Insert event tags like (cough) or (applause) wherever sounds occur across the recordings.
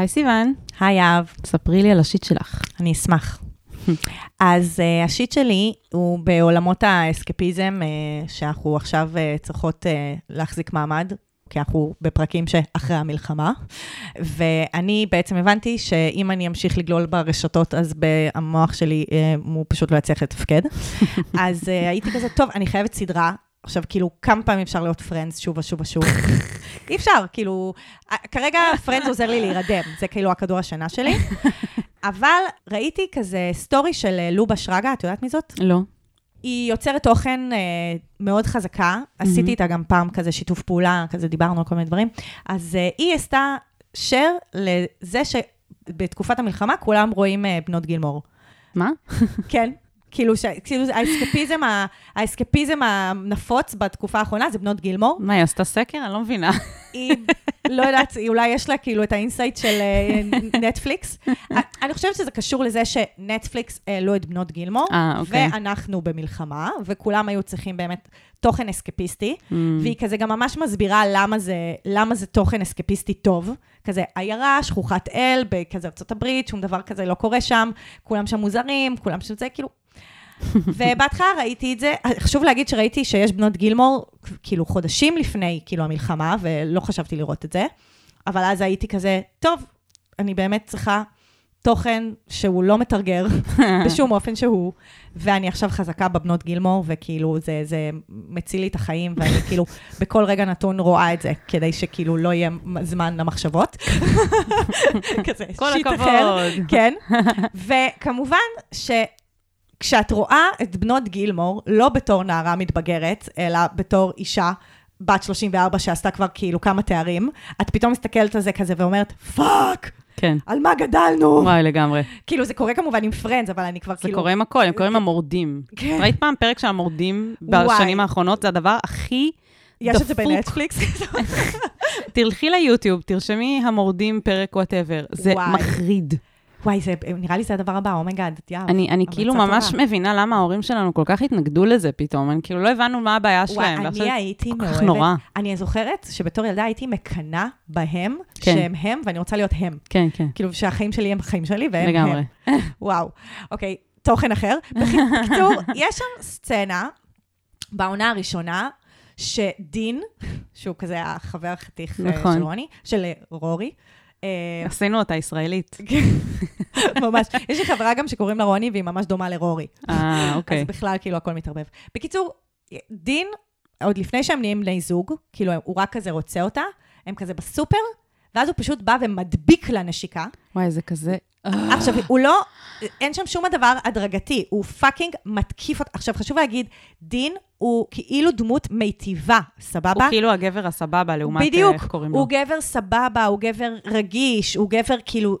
היי סיוון, היי אהב, ספרי לי על השיט שלך. אני אשמח. אז uh, השיט שלי הוא בעולמות האסקפיזם, uh, שאנחנו עכשיו uh, צריכות uh, להחזיק מעמד, כי אנחנו בפרקים שאחרי המלחמה. ואני בעצם הבנתי שאם אני אמשיך לגלול ברשתות, אז המוח שלי, uh, הוא פשוט לא יצליח לתפקד. (laughs) אז uh, הייתי כזה, טוב, אני חייבת סדרה. עכשיו, כאילו, כמה פעמים אפשר להיות פרנדס שוב ושוב ושוב? (laughs) אי אפשר, כאילו, כרגע פרנדס עוזר לי להירדם, זה כאילו הכדור השינה שלי. (laughs) אבל ראיתי כזה סטורי של אה, לובה שרגא, את יודעת מי זאת? לא. היא יוצרת תוכן אה, מאוד חזקה, mm-hmm. עשיתי איתה גם פעם כזה שיתוף פעולה, כזה דיברנו על כל מיני דברים. אז אה, היא עשתה share לזה שבתקופת המלחמה כולם רואים אה, בנות גילמור. מה? כן. כאילו, ש... כאילו האסקפיזם, ה... האסקפיזם הנפוץ בתקופה האחרונה זה בנות גילמור. מה, היא עשתה סקר? אני לא מבינה. היא, לא יודעת, אולי יש לה כאילו את ה insight של אה, נטפליקס. אני חושבת שזה קשור לזה שנטפליקס העלו את בנות גילמור, אה, אוקיי. ואנחנו במלחמה, וכולם היו צריכים באמת תוכן אסקפיסטי, mm. והיא כזה גם ממש מסבירה למה זה, למה זה תוכן אסקפיסטי טוב. כזה עיירה, שכוחת אל, בכזה ארצות הברית, שום דבר כזה לא קורה שם, כולם שם מוזרים, כולם שם זה, כאילו, ובהתחלה ראיתי את זה, חשוב להגיד שראיתי שיש בנות גילמור, כאילו חודשים לפני, כאילו, המלחמה, ולא חשבתי לראות את זה, אבל אז הייתי כזה, טוב, אני באמת צריכה תוכן שהוא לא מתרגר (laughs) בשום אופן שהוא, ואני עכשיו חזקה בבנות גילמור, וכאילו זה, זה מציל לי את החיים, ואני כאילו בכל רגע נתון רואה את זה, כדי שכאילו לא יהיה זמן למחשבות. (laughs) כזה, shit אחר. כן. וכמובן ש... כשאת רואה את בנות גילמור, לא בתור נערה מתבגרת, אלא בתור אישה בת 34 שעשתה כבר כאילו כמה תארים, את פתאום מסתכלת על זה כזה ואומרת, fuck! כן. על מה גדלנו? וואי, לגמרי. כאילו, זה קורה כמובן עם פרנדס, אבל אני כבר זה כאילו... זה קורה עם הכל, הם קוראים המורדים. כן. ראית פעם פרק של המורדים בשנים האחרונות? זה הדבר הכי יש את זה בנטפליקס? (laughs) תלכי ליוטיוב, תרשמי המורדים פרק whatever. זה מחריד. וואי, זה, נראה לי זה הדבר הבא, oh my god, oh יאב. אני, אני כאילו ממש טובה. מבינה למה ההורים שלנו כל כך התנגדו לזה פתאום. אני כאילו לא הבנו מה הבעיה שלהם. וואי, אני הייתי מאוהבת. כל כך נורא. אני זוכרת שבתור ילדה הייתי מקנאה בהם, כן. שהם הם, ואני רוצה להיות הם. כן, כן. כאילו, שהחיים שלי הם החיים שלי, והם לגמרי. הם. וואו. אוקיי, תוכן אחר. בקיצור, (laughs) יש שם סצנה בעונה הראשונה, שדין, שהוא כזה החבר החתיך אה, נכון. של רוני, של אה, רורי, אה, עשינו אותה ישראלית. (laughs) ממש. יש לי חברה גם שקוראים לה רוני, והיא ממש דומה לרורי. אה, אוקיי. אז בכלל, כאילו, הכל מתערבב. בקיצור, דין, עוד לפני שהם נהיים בני זוג, כאילו, הוא רק כזה רוצה אותה, הם כזה בסופר, ואז הוא פשוט בא ומדביק לה נשיקה. וואי, זה כזה... עכשיו, הוא לא, אין שם שום דבר הדרגתי, הוא fucking מתקיף אותה. עכשיו, חשוב להגיד, דין הוא כאילו דמות מיטיבה, סבבה? הוא כאילו הגבר הסבבה, לעומת בדיוק, איך קוראים לו. בדיוק, הוא גבר סבבה, הוא גבר רגיש, הוא גבר כאילו...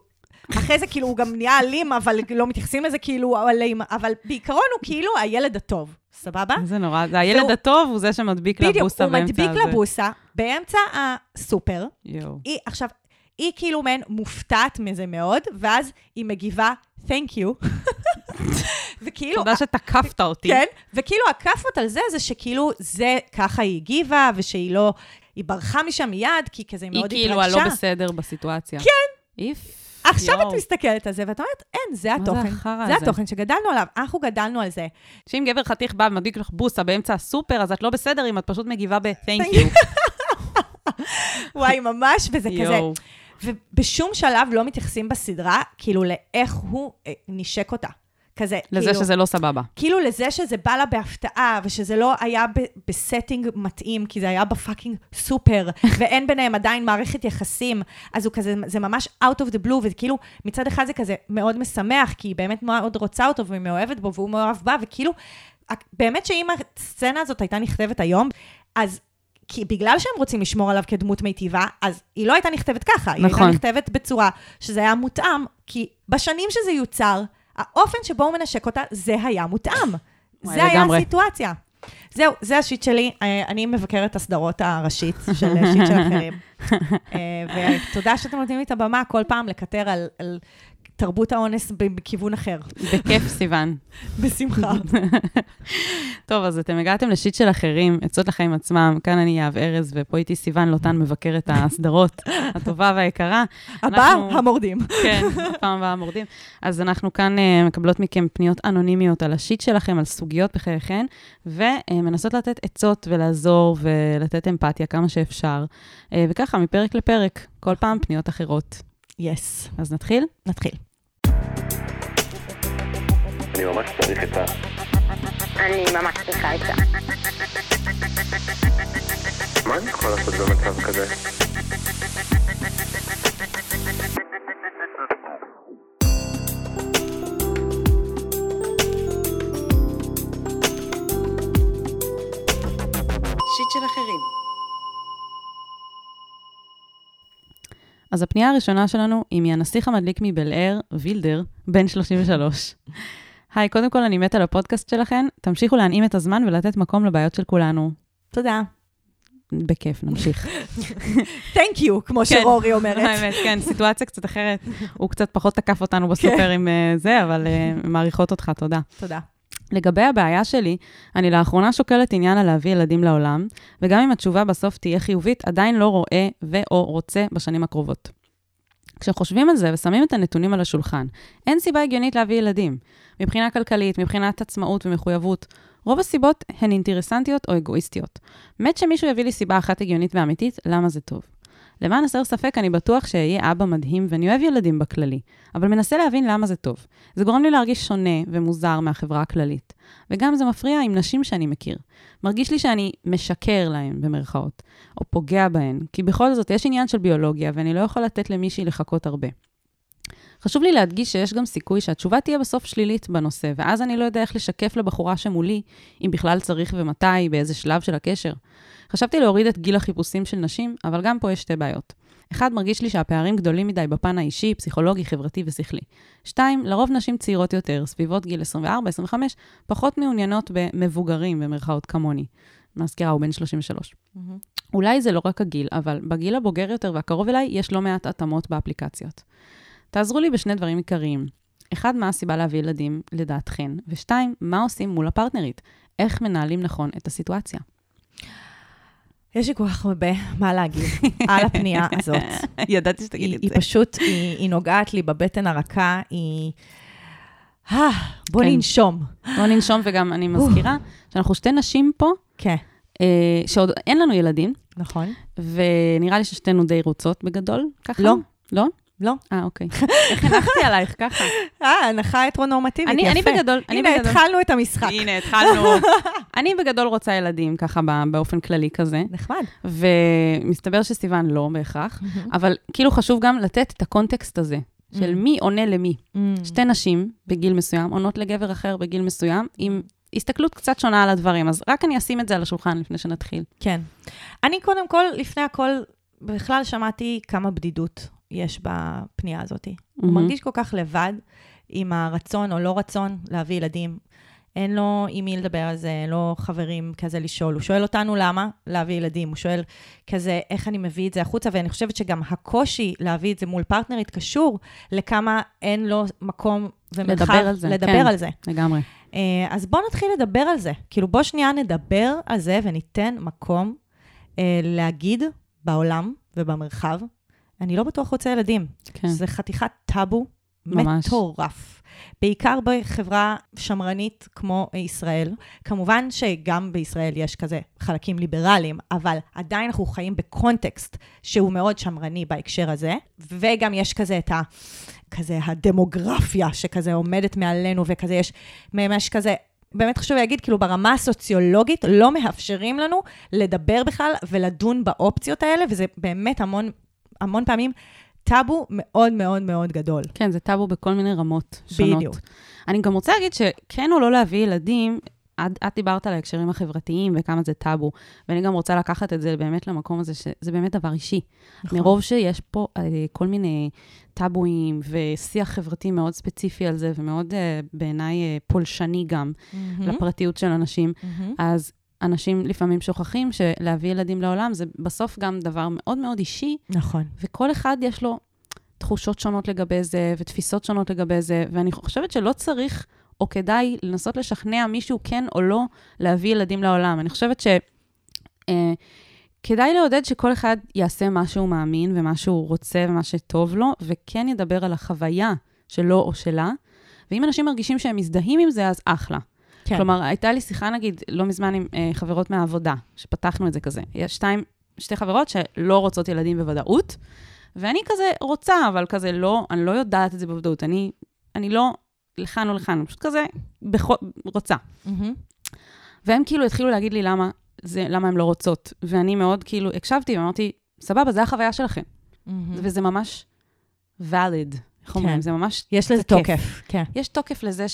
אחרי זה כאילו הוא גם נהיה אלים, אבל לא מתייחסים לזה כאילו אלים, אבל בעיקרון הוא כאילו הילד הטוב, סבבה? זה נורא, זה הילד והוא, הטוב הוא זה שמדביק לה בוסה באמצע הזה. בדיוק, הוא מדביק לה בוסה באמצע הסופר. יואו. עכשיו, היא כאילו מעין מופתעת מזה מאוד, ואז היא מגיבה, Thank you. (laughs) וכאילו... תודה שתקפת אותי. כן, וכאילו הכאפות על זה, זה שכאילו זה, ככה היא הגיבה, ושהיא לא... היא ברחה משם מיד, כי כזה היא מאוד התרגשה. היא כאילו הלא בסדר בסיטואציה. כן. איף. עכשיו יו. את מסתכלת על זה, ואת אומרת, אין, זה התוכן. זה, זה התוכן שגדלנו עליו, אנחנו גדלנו על זה. שאם גבר חתיך בא ומדליק לך בוסה באמצע הסופר, אז את לא בסדר אם את פשוט מגיבה ב-thank you. (laughs) וואי, ממש, וזה כזה... ובשום שלב לא מתייחסים בסדרה, כאילו, לאיך הוא אה, נשק אותה. כזה, לזה כאילו, שזה לא סבבה. כאילו לזה שזה בא לה בהפתעה, ושזה לא היה ב setting מתאים, כי זה היה ב fucking סופר, (laughs) ואין ביניהם עדיין מערכת יחסים, אז הוא כזה, זה ממש out of the blue, וכאילו, מצד אחד זה כזה מאוד משמח, כי היא באמת מאוד רוצה אותו, והיא מאוהבת בו, והוא מאוהב בה, וכאילו, באמת שאם הסצנה הזאת הייתה נכתבת היום, אז כי בגלל שהם רוצים לשמור עליו כדמות מיטיבה, אז היא לא הייתה נכתבת ככה, נכון. היא הייתה נכון. נכתבת בצורה שזה היה מותאם, כי בשנים שזה יוצר, האופן שבו הוא מנשק אותה, זה היה מותאם. זה היה הסיטואציה. זהו, זה השיט שלי. אה, אני מבקרת הסדרות הראשית של (laughs) שיט של אחרים. אה, ותודה שאתם נותנים לי את הבמה כל פעם לקטר על, על תרבות האונס בכיוון אחר. בכיף, סיוון. (laughs) בשמחה. (laughs) טוב, אז אתם הגעתם לשיט של אחרים, עצות לחיים עצמם. כאן אני יהב ארז, ופה איתי סיוון לוטן מבקר את הסדרות (laughs) הטובה והיקרה. הבא, אנחנו... המורדים. כן, הפעם הבאה המורדים. אז אנחנו כאן uh, מקבלות מכם פניות אנונימיות על השיט שלכם, על סוגיות בחייכן, ומנסות לתת עצות ולעזור ולתת אמפתיה כמה שאפשר. Uh, וככה, מפרק לפרק, כל פעם פניות אחרות. יס. Yes. אז נתחיל? נתחיל. אני ממש צריך את ה... אני ממש צריכה את ה... מה אני יכול לעשות במצב כזה? שיט של אחרים. אז הפנייה הראשונה שלנו היא מהנסיך המדליק מבל אר, וילדר, בן 33. היי, קודם כל אני מתה על הפודקאסט שלכם, תמשיכו להנעים את הזמן ולתת מקום לבעיות של כולנו. תודה. בכיף, נמשיך. (laughs) Thank you, כמו כן, שרורי אומרת. (laughs) האמת, כן, סיטואציה קצת אחרת. הוא קצת פחות תקף אותנו בסופר כן. עם uh, זה, אבל uh, מעריכות אותך, תודה. תודה. לגבי הבעיה שלי, אני לאחרונה שוקלת עניין על להביא ילדים לעולם, וגם אם התשובה בסוף תהיה חיובית, עדיין לא רואה ו/או רוצה בשנים הקרובות. כשחושבים על זה ושמים את הנתונים על השולחן, אין סיבה הגיונית להביא ילדים. מבחינה כלכלית, מבחינת עצמאות ומחויבות, רוב הסיבות הן אינטרסנטיות או אגואיסטיות. מת שמישהו יביא לי סיבה אחת הגיונית ואמיתית, למה זה טוב. למען הסר ספק, אני בטוח שאהיה אבא מדהים ואני אוהב ילדים בכללי, אבל מנסה להבין למה זה טוב. זה גורם לי להרגיש שונה ומוזר מהחברה הכללית. וגם זה מפריע עם נשים שאני מכיר. מרגיש לי שאני משקר להן, במרכאות, או פוגע בהן, כי בכל זאת יש עניין של ביולוגיה ואני לא יכול לתת למישהי לחכות הרבה. חשוב לי להדגיש שיש גם סיכוי שהתשובה תהיה בסוף שלילית בנושא, ואז אני לא יודע איך לשקף לבחורה שמולי, אם בכלל צריך ומתי, באיזה שלב של הקשר. חשבתי להוריד את גיל החיפושים של נשים, אבל גם פה יש שתי בעיות. אחד, מרגיש לי שהפערים גדולים מדי בפן האישי, פסיכולוגי, חברתי ושכלי. שתיים, לרוב נשים צעירות יותר, סביבות גיל 24-25, פחות מעוניינות במבוגרים, במרכאות כמוני. מזכירה, הוא בן 33. Mm-hmm. אולי זה לא רק הגיל, אבל בגיל הבוגר יותר והקרוב אליי, יש לא מעט התאמות באפליקציות. תעזרו לי בשני דברים עיקריים. אחד, מה הסיבה להביא ילדים לדעתכן? ושתיים, מה עושים מול הפרטנרית? איך מנהלים נכון את הסיטואציה? יש לי כל כך הרבה מה להגיד על הפנייה הזאת. (laughs) ידעתי שתגידי את זה. היא פשוט, היא, היא נוגעת לי בבטן הרכה, היא... אה, בוא כן. ננשום. בוא ננשום, וגם אני מזכירה שאנחנו שתי נשים פה, כן. אה, שעוד אין לנו ילדים. נכון. ונראה לי ששתינו די רוצות בגדול, ככה? לא. לא? לא. אה, אוקיי. איך הנחתי עלייך ככה? (laughs) אה, הנחה הטרונורמטיבית, יפה. אני בגדול, אני בגדול. הנה, התחלנו את המשחק. הנה, התחלנו. (laughs) אני בגדול רוצה ילדים, ככה באופן כללי כזה. נחמד. ומסתבר שסיוון לא בהכרח, אבל כאילו חשוב גם לתת את הקונטקסט הזה. של מי עונה למי. שתי נשים בגיל מסוים עונות לגבר אחר בגיל מסוים, עם הסתכלות קצת שונה על הדברים. אז רק אני אשים את זה על השולחן לפני שנתחיל. כן. אני קודם כל, לפני הכל, בכלל שמעתי כמה בדידות יש בפנייה הזאת. Mm-hmm. הוא מרגיש כל כך לבד עם הרצון או לא רצון להביא ילדים. אין לו עם מי לדבר על זה, אין לו חברים כזה לשאול. הוא שואל אותנו למה להביא ילדים, הוא שואל כזה איך אני מביא את זה החוצה, ואני חושבת שגם הקושי להביא את זה מול פרטנרית קשור לכמה אין לו מקום ומרחב לדבר על זה. לדבר כן, על זה. לגמרי. אה, אז בואו נתחיל לדבר על זה. כאילו, בואו שנייה נדבר על זה וניתן מקום אה, להגיד בעולם ובמרחב אני לא בטוח רוצה ילדים. כן. זה חתיכת טאבו ממש. מטורף. בעיקר בחברה שמרנית כמו ישראל. כמובן שגם בישראל יש כזה חלקים ליברליים, אבל עדיין אנחנו חיים בקונטקסט שהוא מאוד שמרני בהקשר הזה, וגם יש כזה את ה... כזה הדמוגרפיה שכזה עומדת מעלינו, וכזה יש ממש כזה באמת חשוב להגיד, כאילו ברמה הסוציולוגית לא מאפשרים לנו לדבר בכלל ולדון באופציות האלה, וזה באמת המון המון פעמים טאבו מאוד מאוד מאוד גדול. כן, זה טאבו בכל מיני רמות שונות. בדיוק. אני גם רוצה להגיד שכן או לא להביא ילדים, את, את דיברת על ההקשרים החברתיים וכמה זה טאבו, ואני גם רוצה לקחת את זה באמת למקום הזה, שזה באמת דבר אישי. נכון. מרוב שיש פה אה, כל מיני טאבואים ושיח חברתי מאוד ספציפי על זה, ומאוד אה, בעיניי אה, פולשני גם mm-hmm. לפרטיות של אנשים, mm-hmm. אז אנשים לפעמים שוכחים שלהביא ילדים לעולם זה בסוף גם דבר מאוד מאוד אישי. נכון. וכל אחד יש לו תחושות שונות לגבי זה, ותפיסות שונות לגבי זה, ואני חושבת שלא צריך או כדאי לנסות לשכנע מישהו כן או לא להביא ילדים לעולם. אני חושבת ש... אה, כדאי לעודד שכל אחד יעשה מה שהוא מאמין ומה שהוא רוצה ומה שטוב לו, וכן ידבר על החוויה שלו או שלה. ואם אנשים מרגישים שהם מזדהים עם זה, אז אחלה. כן. כלומר, הייתה לי שיחה, נגיד, לא מזמן עם אה, חברות מהעבודה, שפתחנו את זה כזה. יש שתיים, שתי חברות שלא רוצות ילדים בוודאות, ואני כזה רוצה, אבל כזה לא, אני לא יודעת את זה בוודאות. אני, אני לא לכאן או לכאן, פשוט כזה בכל, רוצה. Mm-hmm. והם כאילו התחילו להגיד לי למה, זה, למה הן לא רוצות. ואני מאוד כאילו הקשבתי ואמרתי, סבבה, זה החוויה שלכם. Mm-hmm. וזה ממש valid. איך אומרים? כן. זה ממש יש לזה תוקף, כן. יש תוקף לזה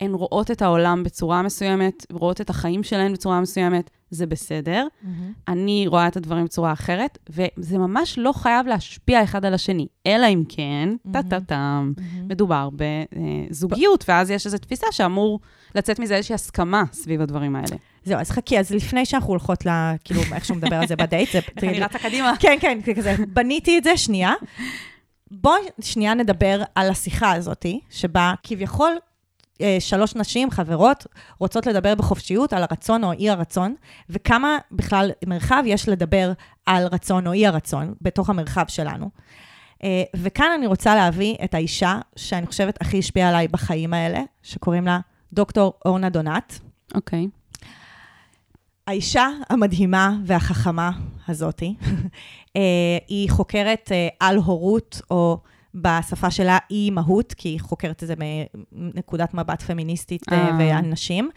שהן רואות את העולם בצורה מסוימת, רואות את החיים שלהן בצורה מסוימת, זה בסדר. Mm-hmm. אני רואה את הדברים בצורה אחרת, וזה ממש לא חייב להשפיע אחד על השני, אלא אם כן, mm-hmm. טה-טה-טם, mm-hmm. מדובר בזוגיות, ואז יש איזו תפיסה שאמור לצאת מזה איזושהי הסכמה סביב הדברים האלה. זהו, אז חכי, אז לפני שאנחנו הולכות ל... כאילו, (laughs) איך שהוא מדבר על זה בדייט, זה... אני רצה קדימה. כן, כן, כזה, בניתי את זה, שנייה. בואי שנייה נדבר על השיחה הזאתי, שבה כביכול שלוש נשים, חברות, רוצות לדבר בחופשיות על הרצון או אי הרצון, וכמה בכלל מרחב יש לדבר על רצון או אי הרצון בתוך המרחב שלנו. אה, וכאן אני רוצה להביא את האישה שאני חושבת הכי השפיעה עליי בחיים האלה, שקוראים לה דוקטור אורנה דונת. אוקיי. Okay. האישה המדהימה והחכמה הזאתי, (laughs) אה, היא חוקרת אה, על הורות, או בשפה שלה אי מהות, כי היא חוקרת את זה מנקודת מבט פמיניסטית אה, ועל נשים,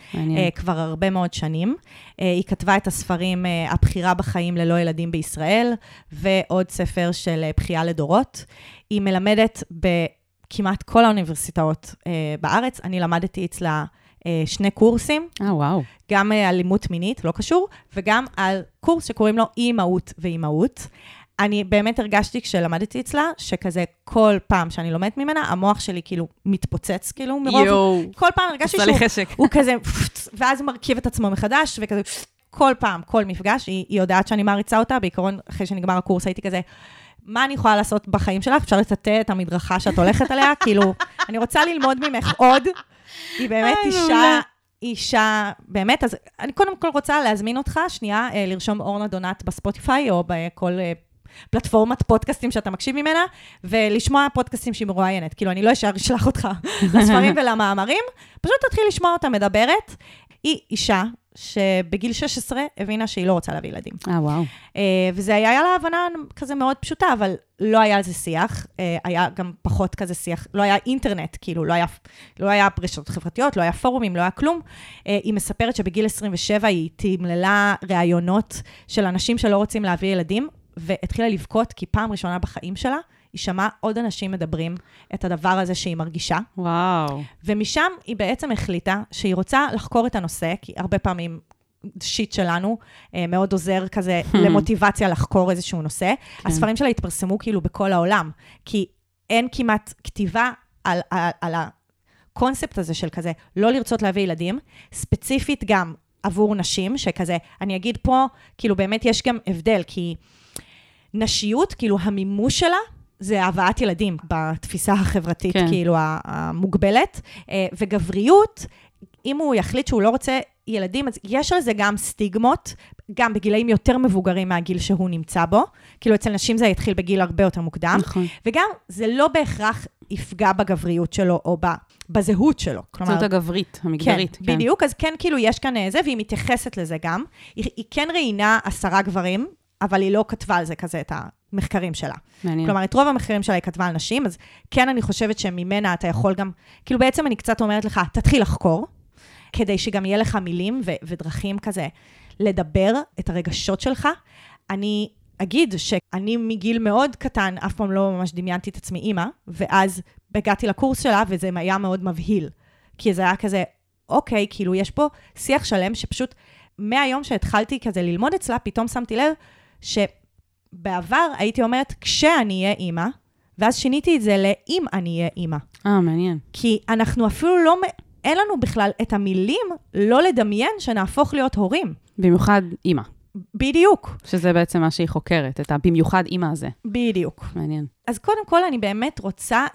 כבר הרבה מאוד שנים. היא כתבה את הספרים הבחירה בחיים ללא ילדים בישראל, ועוד ספר של בחייה לדורות. היא מלמדת בכמעט כל האוניברסיטאות בארץ. אני למדתי אצלה אה, שני קורסים. אה, וואו. גם אה, אלימות מינית, לא קשור, וגם על קורס שקוראים לו אי-אימהות ואימהות. אני באמת הרגשתי כשלמדתי אצלה, שכזה כל פעם שאני לומדת ממנה, המוח שלי כאילו מתפוצץ כאילו מרוב... יואו. כל פעם הרגשתי שהוא... חשק. הוא כזה, ואז הוא מרכיב את עצמו מחדש, וכזה, כל פעם, כל מפגש, היא, היא יודעת שאני מעריצה אותה, בעיקרון, אחרי שנגמר הקורס הייתי כזה, מה אני יכולה לעשות בחיים שלך? אפשר לטאטא את המדרכה שאת הולכת עליה? (laughs) כאילו, אני רוצה ללמוד ממך עוד. היא באמת אישה... אישה, באמת, אז אני קודם כל רוצה להזמין אותך, שנייה, אה, לרשום אורנה דונת בספוטיפיי, או בכל אה, פלטפורמת פודקאסטים שאתה מקשיב ממנה, ולשמוע פודקאסטים שהיא מרואיינת. כאילו, אני לא ישר אשלח אותך (laughs) לספרים ולמאמרים, פשוט תתחיל לשמוע אותה מדברת. היא אישה שבגיל 16 הבינה שהיא לא רוצה להביא ילדים. אה, וואו. Uh, וזה היה לה הבנה כזה מאוד פשוטה, אבל לא היה על זה שיח. Uh, היה גם פחות כזה שיח, לא היה אינטרנט, כאילו, לא היה, לא היה רשתות חברתיות, לא היה פורומים, לא היה כלום. Uh, היא מספרת שבגיל 27 היא תמללה ראיונות של אנשים שלא רוצים להביא ילדים, והתחילה לבכות, כי פעם ראשונה בחיים שלה, היא שמעה עוד אנשים מדברים את הדבר הזה שהיא מרגישה. וואו. ומשם היא בעצם החליטה שהיא רוצה לחקור את הנושא, כי הרבה פעמים שיט שלנו, אה, מאוד עוזר כזה (laughs) למוטיבציה לחקור איזשהו נושא. כן. הספרים שלה התפרסמו כאילו בכל העולם, כי אין כמעט כתיבה על, על, על הקונספט הזה של כזה לא לרצות להביא ילדים, ספציפית גם עבור נשים, שכזה, אני אגיד פה, כאילו באמת יש גם הבדל, כי נשיות, כאילו המימוש שלה, זה הבאת ילדים בתפיסה החברתית, כן. כאילו, המוגבלת. אה, וגבריות, אם הוא יחליט שהוא לא רוצה ילדים, אז יש על זה גם סטיגמות, גם בגילאים יותר מבוגרים מהגיל שהוא נמצא בו. כאילו, אצל נשים זה יתחיל בגיל הרבה יותר מוקדם. נכון. וגם, זה לא בהכרח יפגע בגבריות שלו או בזהות שלו. כלומר... זאת הגברית, המגדרית. כן, כן, בדיוק. אז כן, כאילו, יש כאן אה, זה, והיא מתייחסת לזה גם. היא, היא כן ראיינה עשרה גברים, אבל היא לא כתבה על זה כזה את המחקרים שלה. מעניין. כלומר, את רוב המחקרים שלה היא כתבה על נשים, אז כן, אני חושבת שממנה אתה יכול גם, כאילו בעצם אני קצת אומרת לך, תתחיל לחקור, כדי שגם יהיה לך מילים ו- ודרכים כזה לדבר את הרגשות שלך. אני אגיד שאני מגיל מאוד קטן, אף פעם לא ממש דמיינתי את עצמי אימא, ואז הגעתי לקורס שלה, וזה היה מאוד מבהיל. כי זה היה כזה, אוקיי, כאילו, יש פה שיח שלם שפשוט, מהיום שהתחלתי כזה ללמוד אצלה, פתאום שמתי לב שבעבר הייתי אומרת, כשאני אהיה אימא, ואז שיניתי את זה ל"אם אני אהיה אימא". אה, מעניין. כי אנחנו אפילו לא, אין לנו בכלל את המילים לא לדמיין שנהפוך להיות הורים. במיוחד אימא. בדיוק. שזה בעצם מה שהיא חוקרת, את הבמיוחד אימא הזה. בדיוק. מעניין. אז קודם כל, אני באמת רוצה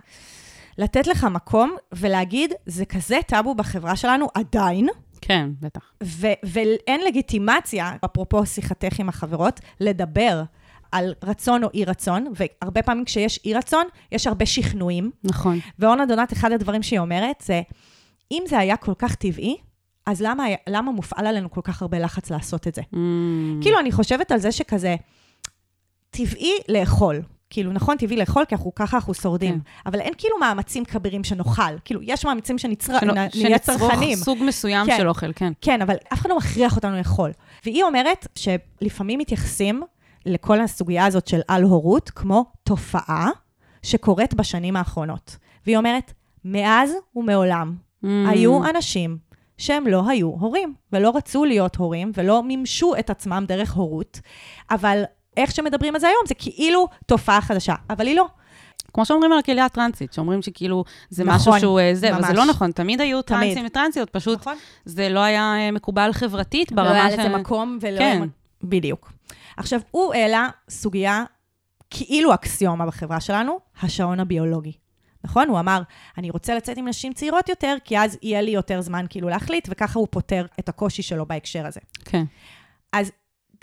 לתת לך מקום ולהגיד, זה כזה טאבו בחברה שלנו עדיין. כן, בטח. ו- ואין לגיטימציה, אפרופו שיחתך עם החברות, לדבר על רצון או אי רצון, והרבה פעמים כשיש אי רצון, יש הרבה שכנועים. נכון. ואורנה דונת, אחד הדברים שהיא אומרת זה, אם זה היה כל כך טבעי, אז למה, למה מופעל עלינו כל כך הרבה לחץ לעשות את זה? Mm. כאילו, אני חושבת על זה שכזה, טבעי לאכול. כאילו, נכון, טבעי לאכול, כי אנחנו ככה אנחנו שורדים. כן. אבל אין כאילו מאמצים כבירים שנאכל. כאילו, יש מאמצים שנצר... שנ... נהיה צרכנים. סוג מסוים כן. של אוכל, כן. כן, אבל אף אחד לא מכריח אותנו לאכול. והיא אומרת שלפעמים מתייחסים לכל הסוגיה הזאת של על-הורות כמו תופעה שקורית בשנים האחרונות. והיא אומרת, מאז ומעולם mm. היו אנשים שהם לא היו הורים, ולא רצו להיות הורים, ולא מימשו את עצמם דרך הורות, אבל איך שמדברים על זה היום, זה כאילו תופעה חדשה, אבל היא לא. כמו שאומרים על הקהילה הטרנסית, שאומרים שכאילו זה נכון, משהו שהוא אה, זה, ממש. וזה לא נכון, תמיד היו תמיד. טרנסים וטרנסיות, פשוט נכון. זה לא היה אה, מקובל חברתית ברמה של... לא היה לזה מקום ולא... כן. בדיוק. עכשיו, הוא העלה סוגיה כאילו אקסיומה בחברה שלנו, השעון הביולוגי. נכון? הוא אמר, אני רוצה לצאת עם נשים צעירות יותר, כי אז יהיה לי יותר זמן כאילו להחליט, וככה הוא פותר את הקושי שלו בהקשר הזה. כן. אז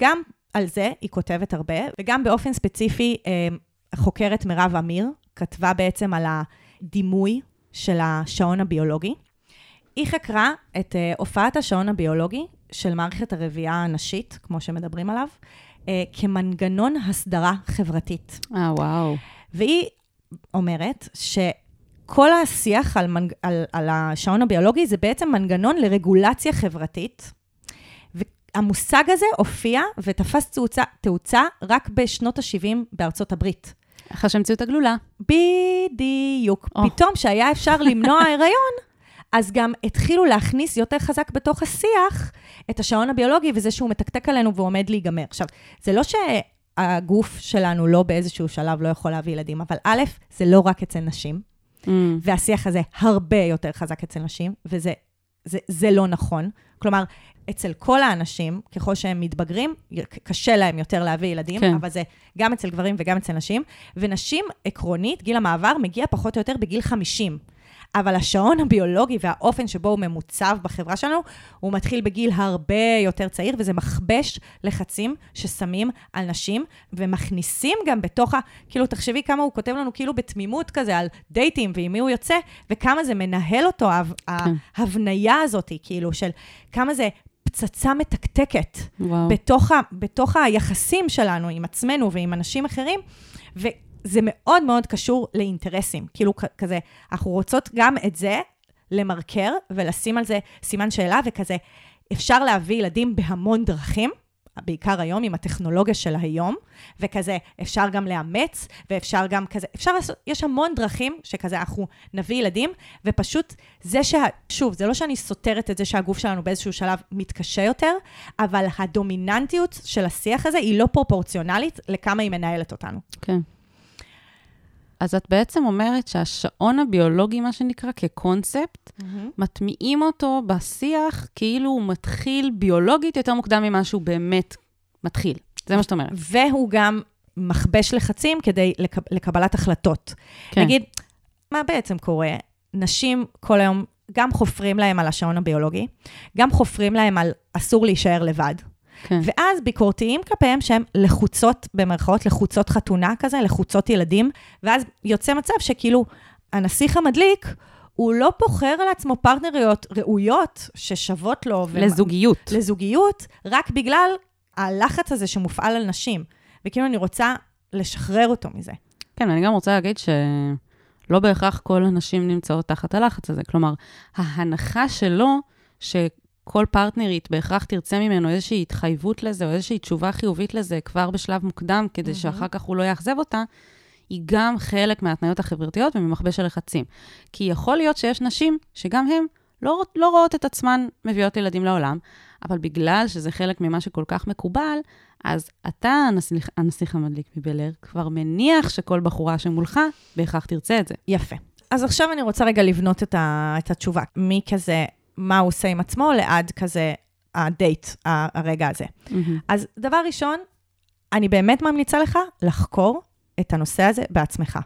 גם על זה היא כותבת הרבה, וגם באופן ספציפי, החוקרת אה, מירב אמיר כתבה בעצם על הדימוי של השעון הביולוגי. היא חקרה את אה, הופעת השעון הביולוגי של מערכת הרבייה הנשית, כמו שמדברים עליו, אה, כמנגנון הסדרה חברתית. אה, וואו. והיא אומרת שכל השיח על, מנג... על, על השעון הביולוגי זה בעצם מנגנון לרגולציה חברתית. והמושג הזה הופיע ותפס תאוצה, תאוצה רק בשנות ה-70 בארצות הברית. אחרי שהמציאו את הגלולה. בדיוק. Oh. פתאום, שהיה אפשר למנוע הריון, אז גם התחילו להכניס יותר חזק בתוך השיח את השעון הביולוגי, וזה שהוא מתקתק עלינו ועומד להיגמר. עכשיו, זה לא שהגוף שלנו לא באיזשהו שלב לא יכול להביא ילדים, אבל א', זה לא רק אצל נשים, mm. והשיח הזה הרבה יותר חזק אצל נשים, וזה זה, זה לא נכון. כלומר, אצל כל האנשים, ככל שהם מתבגרים, קשה להם יותר להביא ילדים, כן. אבל זה גם אצל גברים וגם אצל נשים. ונשים, עקרונית, גיל המעבר מגיע פחות או יותר בגיל 50. אבל השעון הביולוגי והאופן שבו הוא ממוצב בחברה שלנו, הוא מתחיל בגיל הרבה יותר צעיר, וזה מכבש לחצים ששמים על נשים, ומכניסים גם בתוך ה... כאילו, תחשבי כמה הוא כותב לנו כאילו בתמימות כזה על דייטים ועם מי הוא יוצא, וכמה זה מנהל אותו, כן. ההבניה הזאת, כאילו, של כמה זה פצצה מתקתקת בתוך, ה, בתוך היחסים שלנו עם עצמנו ועם אנשים אחרים. ו- זה מאוד מאוד קשור לאינטרסים. כאילו, כזה, אנחנו רוצות גם את זה למרקר ולשים על זה סימן שאלה, וכזה, אפשר להביא ילדים בהמון דרכים. בעיקר היום, עם הטכנולוגיה של היום, וכזה, אפשר גם לאמץ, ואפשר גם כזה, אפשר לעשות, יש המון דרכים שכזה אנחנו נביא ילדים, ופשוט זה שה... שוב, זה לא שאני סותרת את זה שהגוף שלנו באיזשהו שלב מתקשה יותר, אבל הדומיננטיות של השיח הזה היא לא פרופורציונלית לכמה היא מנהלת אותנו. כן. אז את בעצם אומרת שהשעון הביולוגי, מה שנקרא, כקונספט, mm-hmm. מטמיעים אותו בשיח כאילו הוא מתחיל ביולוגית יותר מוקדם ממה שהוא באמת מתחיל. זה מה שאת אומרת. והוא גם מכבש לחצים כדי לקב, לקבלת החלטות. כן. נגיד, מה בעצם קורה? נשים כל היום גם חופרים להם על השעון הביולוגי, גם חופרים להם על אסור להישאר לבד. כן. ואז ביקורתיים כלפיהם שהם לחוצות, במרכאות, לחוצות חתונה כזה, לחוצות ילדים, ואז יוצא מצב שכאילו הנסיך המדליק, הוא לא בוחר על עצמו פרטנריות ראויות ששוות לו. לזוגיות. ומה, לזוגיות, רק בגלל הלחץ הזה שמופעל על נשים. וכאילו אני רוצה לשחרר אותו מזה. כן, אני גם רוצה להגיד שלא בהכרח כל הנשים נמצאות תחת הלחץ הזה. כלומר, ההנחה שלו, ש... כל פרטנרית בהכרח תרצה ממנו איזושהי התחייבות לזה, או איזושהי תשובה חיובית לזה כבר בשלב מוקדם, כדי mm-hmm. שאחר כך הוא לא יאכזב אותה, היא גם חלק מההתניות החברתיות וממכבש הלחצים. כי יכול להיות שיש נשים שגם הן לא, לא רואות את עצמן מביאות ילדים לעולם, אבל בגלל שזה חלק ממה שכל כך מקובל, אז אתה, הנסיך, הנסיך המדליק מבלר, כבר מניח שכל בחורה שמולך בהכרח תרצה את זה. יפה. אז עכשיו אני רוצה רגע לבנות את, ה, את התשובה. מי כזה מה הוא עושה עם עצמו, לעד כזה הדייט, הרגע הזה. Mm-hmm. אז דבר ראשון, אני באמת ממליצה לך לחקור את הנושא הזה בעצמך.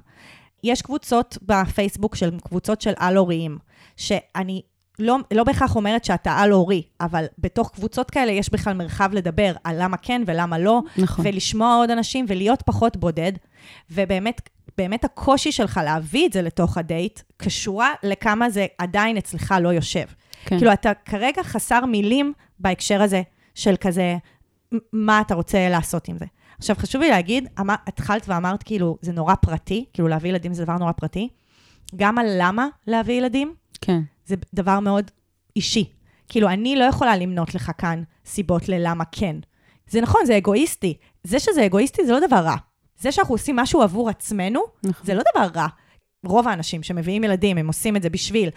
יש קבוצות בפייסבוק של קבוצות של על-הוריים, שאני לא, לא בהכרח אומרת שאתה על-הורי, אבל בתוך קבוצות כאלה יש בכלל מרחב לדבר על למה כן ולמה לא, נכון. ולשמוע עוד אנשים ולהיות פחות בודד, ובאמת, באמת הקושי שלך להביא את זה לתוך הדייט, קשורה לכמה זה עדיין אצלך לא יושב. כן. כאילו, אתה כרגע חסר מילים בהקשר הזה של כזה, מה אתה רוצה לעשות עם זה. עכשיו, חשוב לי להגיד, אמר, התחלת ואמרת, כאילו, זה נורא פרטי, כאילו, להביא ילדים זה דבר נורא פרטי. גם על למה להביא ילדים, כן. זה דבר מאוד אישי. כאילו, אני לא יכולה למנות לך כאן סיבות ללמה כן. זה נכון, זה אגואיסטי. זה שזה אגואיסטי זה לא דבר רע. זה שאנחנו עושים משהו עבור עצמנו, נכון. זה לא דבר רע. רוב האנשים שמביאים ילדים, הם עושים את זה בשביל,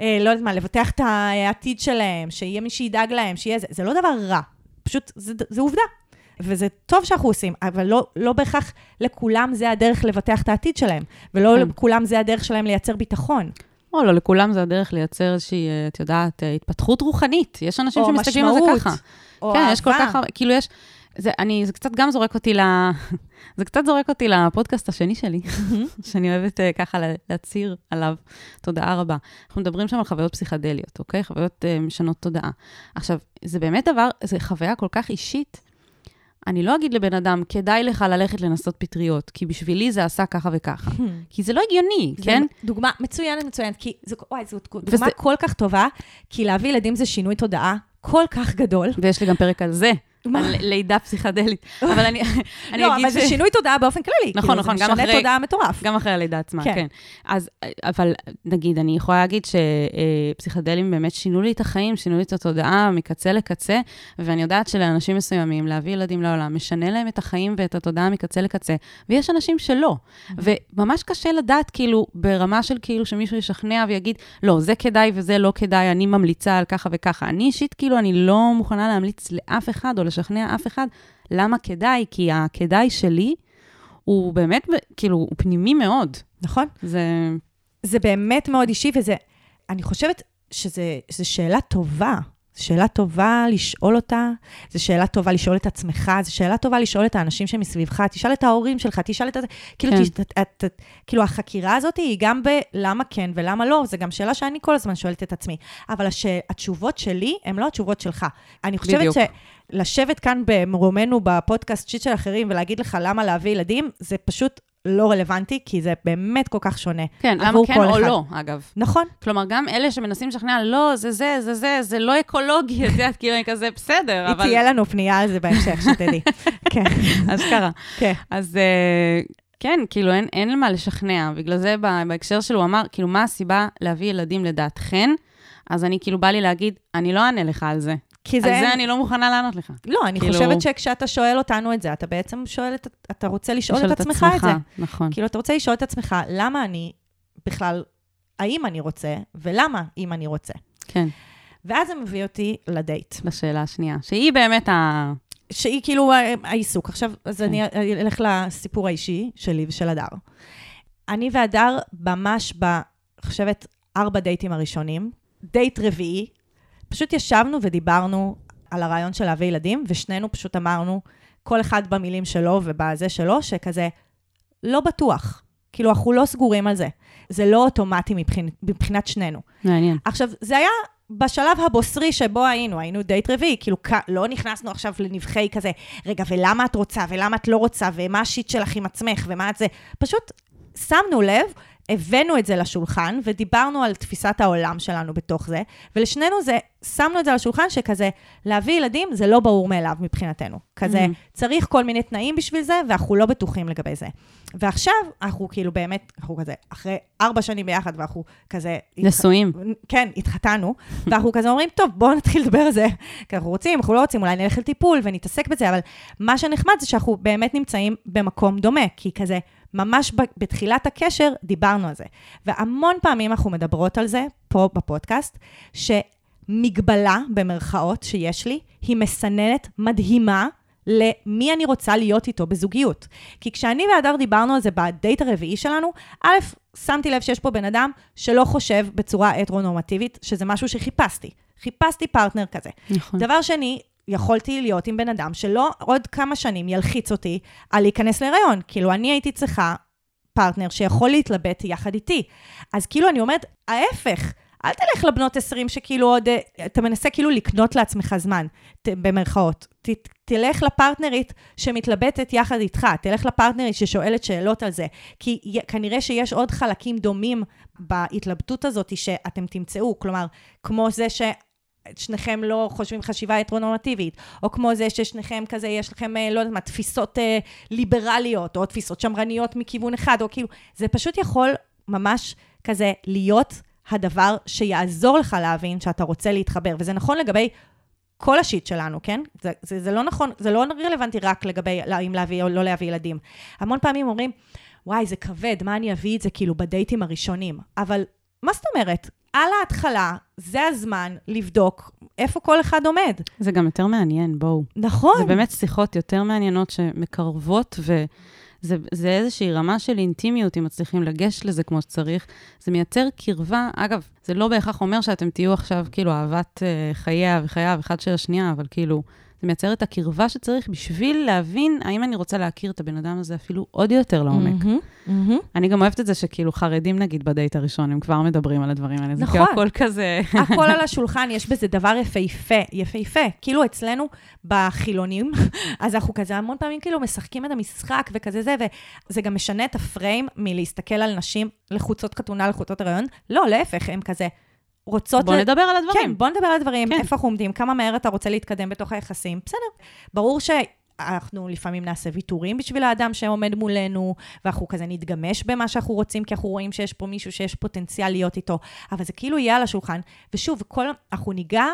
אה, לא יודעת מה, לבטח את העתיד שלהם, שיהיה מי שידאג להם, שיהיה זה. זה לא דבר רע. פשוט, זה, זה עובדה. וזה טוב שאנחנו עושים, אבל לא, לא בהכרח לכולם זה הדרך לבטח את העתיד שלהם, ולא כן. לכולם זה הדרך שלהם לייצר ביטחון. או לא, לכולם זה הדרך לייצר איזושהי, אה, את יודעת, אה, התפתחות רוחנית. יש אנשים שמסתכלים על זה ככה. או כן, אהבה. יש כל כך הרבה, כאילו יש... זה, אני, זה קצת גם זורק אותי ל... (laughs) זה קצת זורק אותי לפודקאסט השני שלי, (laughs) שאני אוהבת uh, ככה להצהיר עליו. תודעה רבה. אנחנו מדברים שם על חוויות פסיכדליות, אוקיי? חוויות uh, משנות תודעה. עכשיו, זה באמת דבר, זו חוויה כל כך אישית, אני לא אגיד לבן אדם, כדאי לך ללכת לנסות פטריות, כי בשבילי זה עשה ככה וככה. כי זה לא הגיוני, כן? דוגמה מצוינת, מצוינת, כי זו, וואי, זו דוגמה וזה... כל כך טובה, כי להביא ילדים זה שינוי תודעה כל כך גדול. ויש לי גם פרק על זה. על לידה פסיכדלית. (laughs) אבל אני, אני לא, אגיד. לא, אבל זה שינוי תודעה באופן כללי. נכון, כאילו, נכון, גם אחרי... זה משנה תודעה מטורף. גם אחרי הלידה עצמה, כן. כן. אז, אבל נגיד, אני יכולה להגיד שפסיכדלים באמת שינו לי את החיים, שינו לי את התודעה מקצה לקצה, ואני יודעת שלאנשים מסוימים, להביא ילדים לעולם, משנה להם את החיים ואת התודעה מקצה לקצה, ויש אנשים שלא. וממש קשה לדעת, כאילו, ברמה של כאילו שמישהו ישכנע ויגיד, לא, זה כדאי וזה לא כדאי, אני ממליצה על ככה וככה. אני אישית, כאילו, אני לא מוכנה להמליץ לאף אחד או לשכנע אף אחד למה כדאי, כי הכדאי שלי הוא באמת, כאילו, הוא פנימי מאוד. נכון. זה... זה באמת מאוד אישי, וזה, אני חושבת שזו שאלה טובה. זו שאלה טובה לשאול אותה, זו שאלה טובה לשאול את עצמך, זו שאלה טובה לשאול את האנשים שמסביבך, תשאל את ההורים שלך, תשאל את... כאילו, כן. תש, את, את, כאילו, החקירה הזאת היא גם בלמה כן ולמה לא, זו גם שאלה שאני כל הזמן שואלת את עצמי. אבל הש, התשובות שלי הן לא התשובות שלך. אני חושבת בדיוק. שלשבת כאן במרומנו בפודקאסט שיט של אחרים ולהגיד לך למה להביא ילדים, זה פשוט לא רלוונטי, כי זה באמת כל כך שונה. כן, למה כן או אחד. לא, אגב. נכון. כלומר, גם אלה שמנסים לשכנע, לא, זה זה, זה זה, זה לא אקולוגי, את יודעת, כאילו, אני כזה, בסדר, אבל... תהיה לנו פנייה על זה בהמשך, שתדעי. (laughs) כן. אז ככה. כן. אז... uh, כן, כאילו אין, אין מה לשכנע. בגלל זה בהקשר שלו הוא אמר, כאילו, מה הסיבה להביא ילדים לדעתכן? אז אני, כאילו, בא לי להגיד, אני לא אענה לך על זה. כי זה... על זה אני לא מוכנה לענות לך. לא, אני כאילו... חושבת שכשאתה שואל אותנו את זה, אתה בעצם שואל, את, אתה רוצה לשאול את, את עצמך את זה. נכון. כאילו, אתה רוצה לשאול את עצמך, למה אני בכלל, האם אני רוצה, ולמה אם אני רוצה. כן. ואז זה מביא אותי לדייט. לשאלה השנייה, שהיא באמת ה... שהיא כאילו העיסוק. עכשיו, אז כן. אני אלך לסיפור האישי שלי ושל הדר. אני והדר ממש ב... חושבת, ארבע דייטים הראשונים. דייט רביעי, פשוט ישבנו ודיברנו על הרעיון של להביא ילדים, ושנינו פשוט אמרנו, כל אחד במילים שלו ובזה שלו, שכזה, לא בטוח. כאילו, אנחנו לא סגורים על זה. זה לא אוטומטי מבחינ... מבחינת שנינו. מעניין. עכשיו, זה היה בשלב הבוסרי שבו היינו, היינו דייט רביעי, כאילו לא נכנסנו עכשיו לנבחי כזה, רגע, ולמה את רוצה, ולמה את לא רוצה, ומה השיט שלך עם עצמך, ומה את זה, פשוט שמנו לב הבאנו את זה לשולחן ודיברנו על תפיסת העולם שלנו בתוך זה, ולשנינו זה, שמנו את זה על השולחן שכזה, להביא ילדים זה לא ברור מאליו מבחינתנו. כזה, mm-hmm. צריך כל מיני תנאים בשביל זה, ואנחנו לא בטוחים לגבי זה. ועכשיו, אנחנו כאילו באמת, אנחנו כזה, אחרי ארבע שנים ביחד, ואנחנו כזה... נשואים. התח... כן, התחתנו, (laughs) ואנחנו כזה אומרים, טוב, בואו נתחיל לדבר על זה, כי אנחנו רוצים, אנחנו לא רוצים, אולי נלך לטיפול ונתעסק בזה, אבל מה שנחמד זה שאנחנו באמת נמצאים במקום דומה, כי כזה, ממש בתחילת הקשר דיברנו על זה. והמון פעמים אנחנו מדברות על זה, פה בפודקאסט, שמגבלה, במרכאות, שיש לי, היא מסננת מדהימה למי אני רוצה להיות איתו בזוגיות. כי כשאני והדר דיברנו על זה בדייט הרביעי שלנו, א', שמתי לב שיש פה בן אדם שלא חושב בצורה הטרונורמטיבית, שזה משהו שחיפשתי. חיפשתי פרטנר כזה. נכון. דבר שני, יכולתי להיות עם בן אדם שלא עוד כמה שנים ילחיץ אותי על להיכנס להיריון. כאילו, אני הייתי צריכה פרטנר שיכול להתלבט יחד איתי. אז כאילו, אני אומרת, ההפך. אל תלך לבנות 20 שכאילו עוד, אה, אתה מנסה כאילו לקנות לעצמך זמן, ת, במרכאות. ת, תלך לפרטנרית שמתלבטת יחד איתך, תלך לפרטנרית ששואלת שאלות על זה. כי כנראה שיש עוד חלקים דומים בהתלבטות הזאת שאתם תמצאו, כלומר, כמו זה ש... שניכם לא חושבים חשיבה הטרונורמטיבית, או כמו זה ששניכם כזה, יש לכם, אה, לא יודעת מה, תפיסות אה, ליברליות, או תפיסות שמרניות מכיוון אחד, או כאילו, זה פשוט יכול ממש כזה להיות הדבר שיעזור לך להבין שאתה רוצה להתחבר, וזה נכון לגבי כל השיט שלנו, כן? זה, זה, זה לא נכון, זה לא רלוונטי רק לגבי אם להביא או לא להביא ילדים. המון פעמים אומרים, וואי, זה כבד, מה אני אביא את זה כאילו בדייטים הראשונים? אבל מה זאת אומרת? על ההתחלה, זה הזמן לבדוק איפה כל אחד עומד. זה גם יותר מעניין, בואו. נכון. זה באמת שיחות יותר מעניינות שמקרבות, ו... זה, זה איזושהי רמה של אינטימיות, אם מצליחים לגשת לזה כמו שצריך. זה מייצר קרבה, אגב, זה לא בהכרח אומר שאתם תהיו עכשיו כאילו אהבת uh, חייה וחייו אחד של השנייה, אבל כאילו, זה מייצר את הקרבה שצריך בשביל להבין האם אני רוצה להכיר את הבן אדם הזה אפילו עוד יותר לעומק. Mm-hmm, mm-hmm. אני גם אוהבת את זה שכאילו חרדים, נגיד, בדייט הראשון, הם כבר מדברים על הדברים האלה. נכון. זה כאילו הכל כזה... הכל על השולחן, יש בזה דבר יפהפה, יפהפה. כאילו אצלנו, בחילונים, אז אנחנו כזה המון פעמים כאילו משחקים את המשחק וכזה זה, וזה גם משנה את הפריים מלהסתכל על נשים לחוצות חתונה, לחוצות הריון. לא, להפך, הם כזה... רוצות... בוא ל... נדבר על הדברים. כן, בוא נדבר על הדברים, כן. איפה אנחנו עומדים, כמה מהר אתה רוצה להתקדם בתוך היחסים. בסדר. ברור שאנחנו לפעמים נעשה ויתורים בשביל האדם שעומד מולנו, ואנחנו כזה נתגמש במה שאנחנו רוצים, כי אנחנו רואים שיש פה מישהו שיש פוטנציאל להיות איתו, אבל זה כאילו יהיה על השולחן. ושוב, כל, אנחנו ניגע...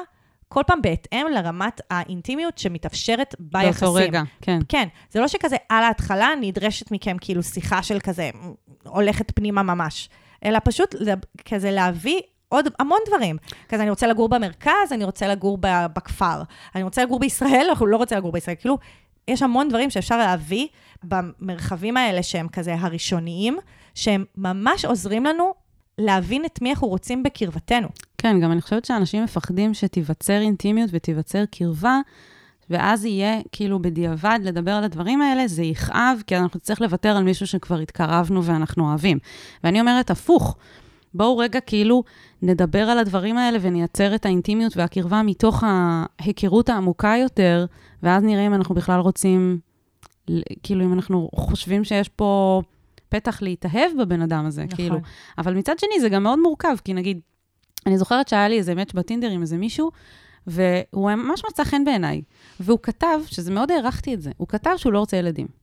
כל פעם בהתאם לרמת האינטימיות שמתאפשרת ביחסים. באותו רגע, כן. כן, זה לא שכזה על ההתחלה נדרשת מכם כאילו שיחה של כזה, הולכת פנימה ממש, אלא פשוט כזה להביא עוד המון דברים. כזה, אני רוצה לגור במרכז, אני רוצה לגור בכפר. אני רוצה לגור בישראל, אנחנו לא רוצה לגור בישראל. כאילו, יש המון דברים שאפשר להביא במרחבים האלה שהם כזה הראשוניים, שהם ממש עוזרים לנו להבין את מי אנחנו רוצים בקרבתנו. כן, גם אני חושבת שאנשים מפחדים שתיווצר אינטימיות ותיווצר קרבה, ואז יהיה כאילו בדיעבד לדבר על הדברים האלה, זה יכאב, כי אנחנו נצטרך לוותר על מישהו שכבר התקרבנו ואנחנו אוהבים. ואני אומרת, הפוך. בואו רגע כאילו נדבר על הדברים האלה ונייצר את האינטימיות והקרבה מתוך ההיכרות העמוקה יותר, ואז נראה אם אנחנו בכלל רוצים, כאילו אם אנחנו חושבים שיש פה פתח להתאהב בבן אדם הזה, נכון. כאילו. אבל מצד שני זה גם מאוד מורכב, כי נגיד, אני זוכרת שהיה לי איזה מאץ' בטינדר עם איזה מישהו, והוא ממש מצא חן בעיניי. והוא כתב, שזה מאוד הערכתי את זה, הוא כתב שהוא לא רוצה ילדים.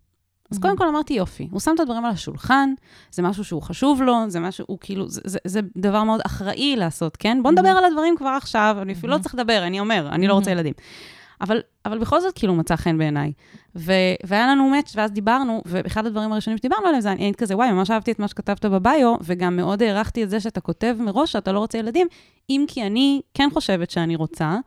אז קודם כל אמרתי, יופי, הוא שם את הדברים על השולחן, זה משהו שהוא חשוב לו, זה משהו, הוא כאילו, זה, זה, זה דבר מאוד אחראי לעשות, כן? בוא נדבר על הדברים כבר עכשיו, אני אפילו לא צריך לדבר, אני אומר, אני לא רוצה ילדים. אבל, אבל בכל זאת, כאילו, מצא חן בעיניי. ו, והיה לנו מאץ', ואז דיברנו, ואחד הדברים הראשונים שדיברנו עליהם זה, אני הייתי כזה, וואי, ממש אהבתי את מה שכתבת בביו, וגם מאוד הערכתי את זה שאתה כותב מראש שאתה לא רוצה ילדים, אם כי אני כן חושבת שאני רוצה.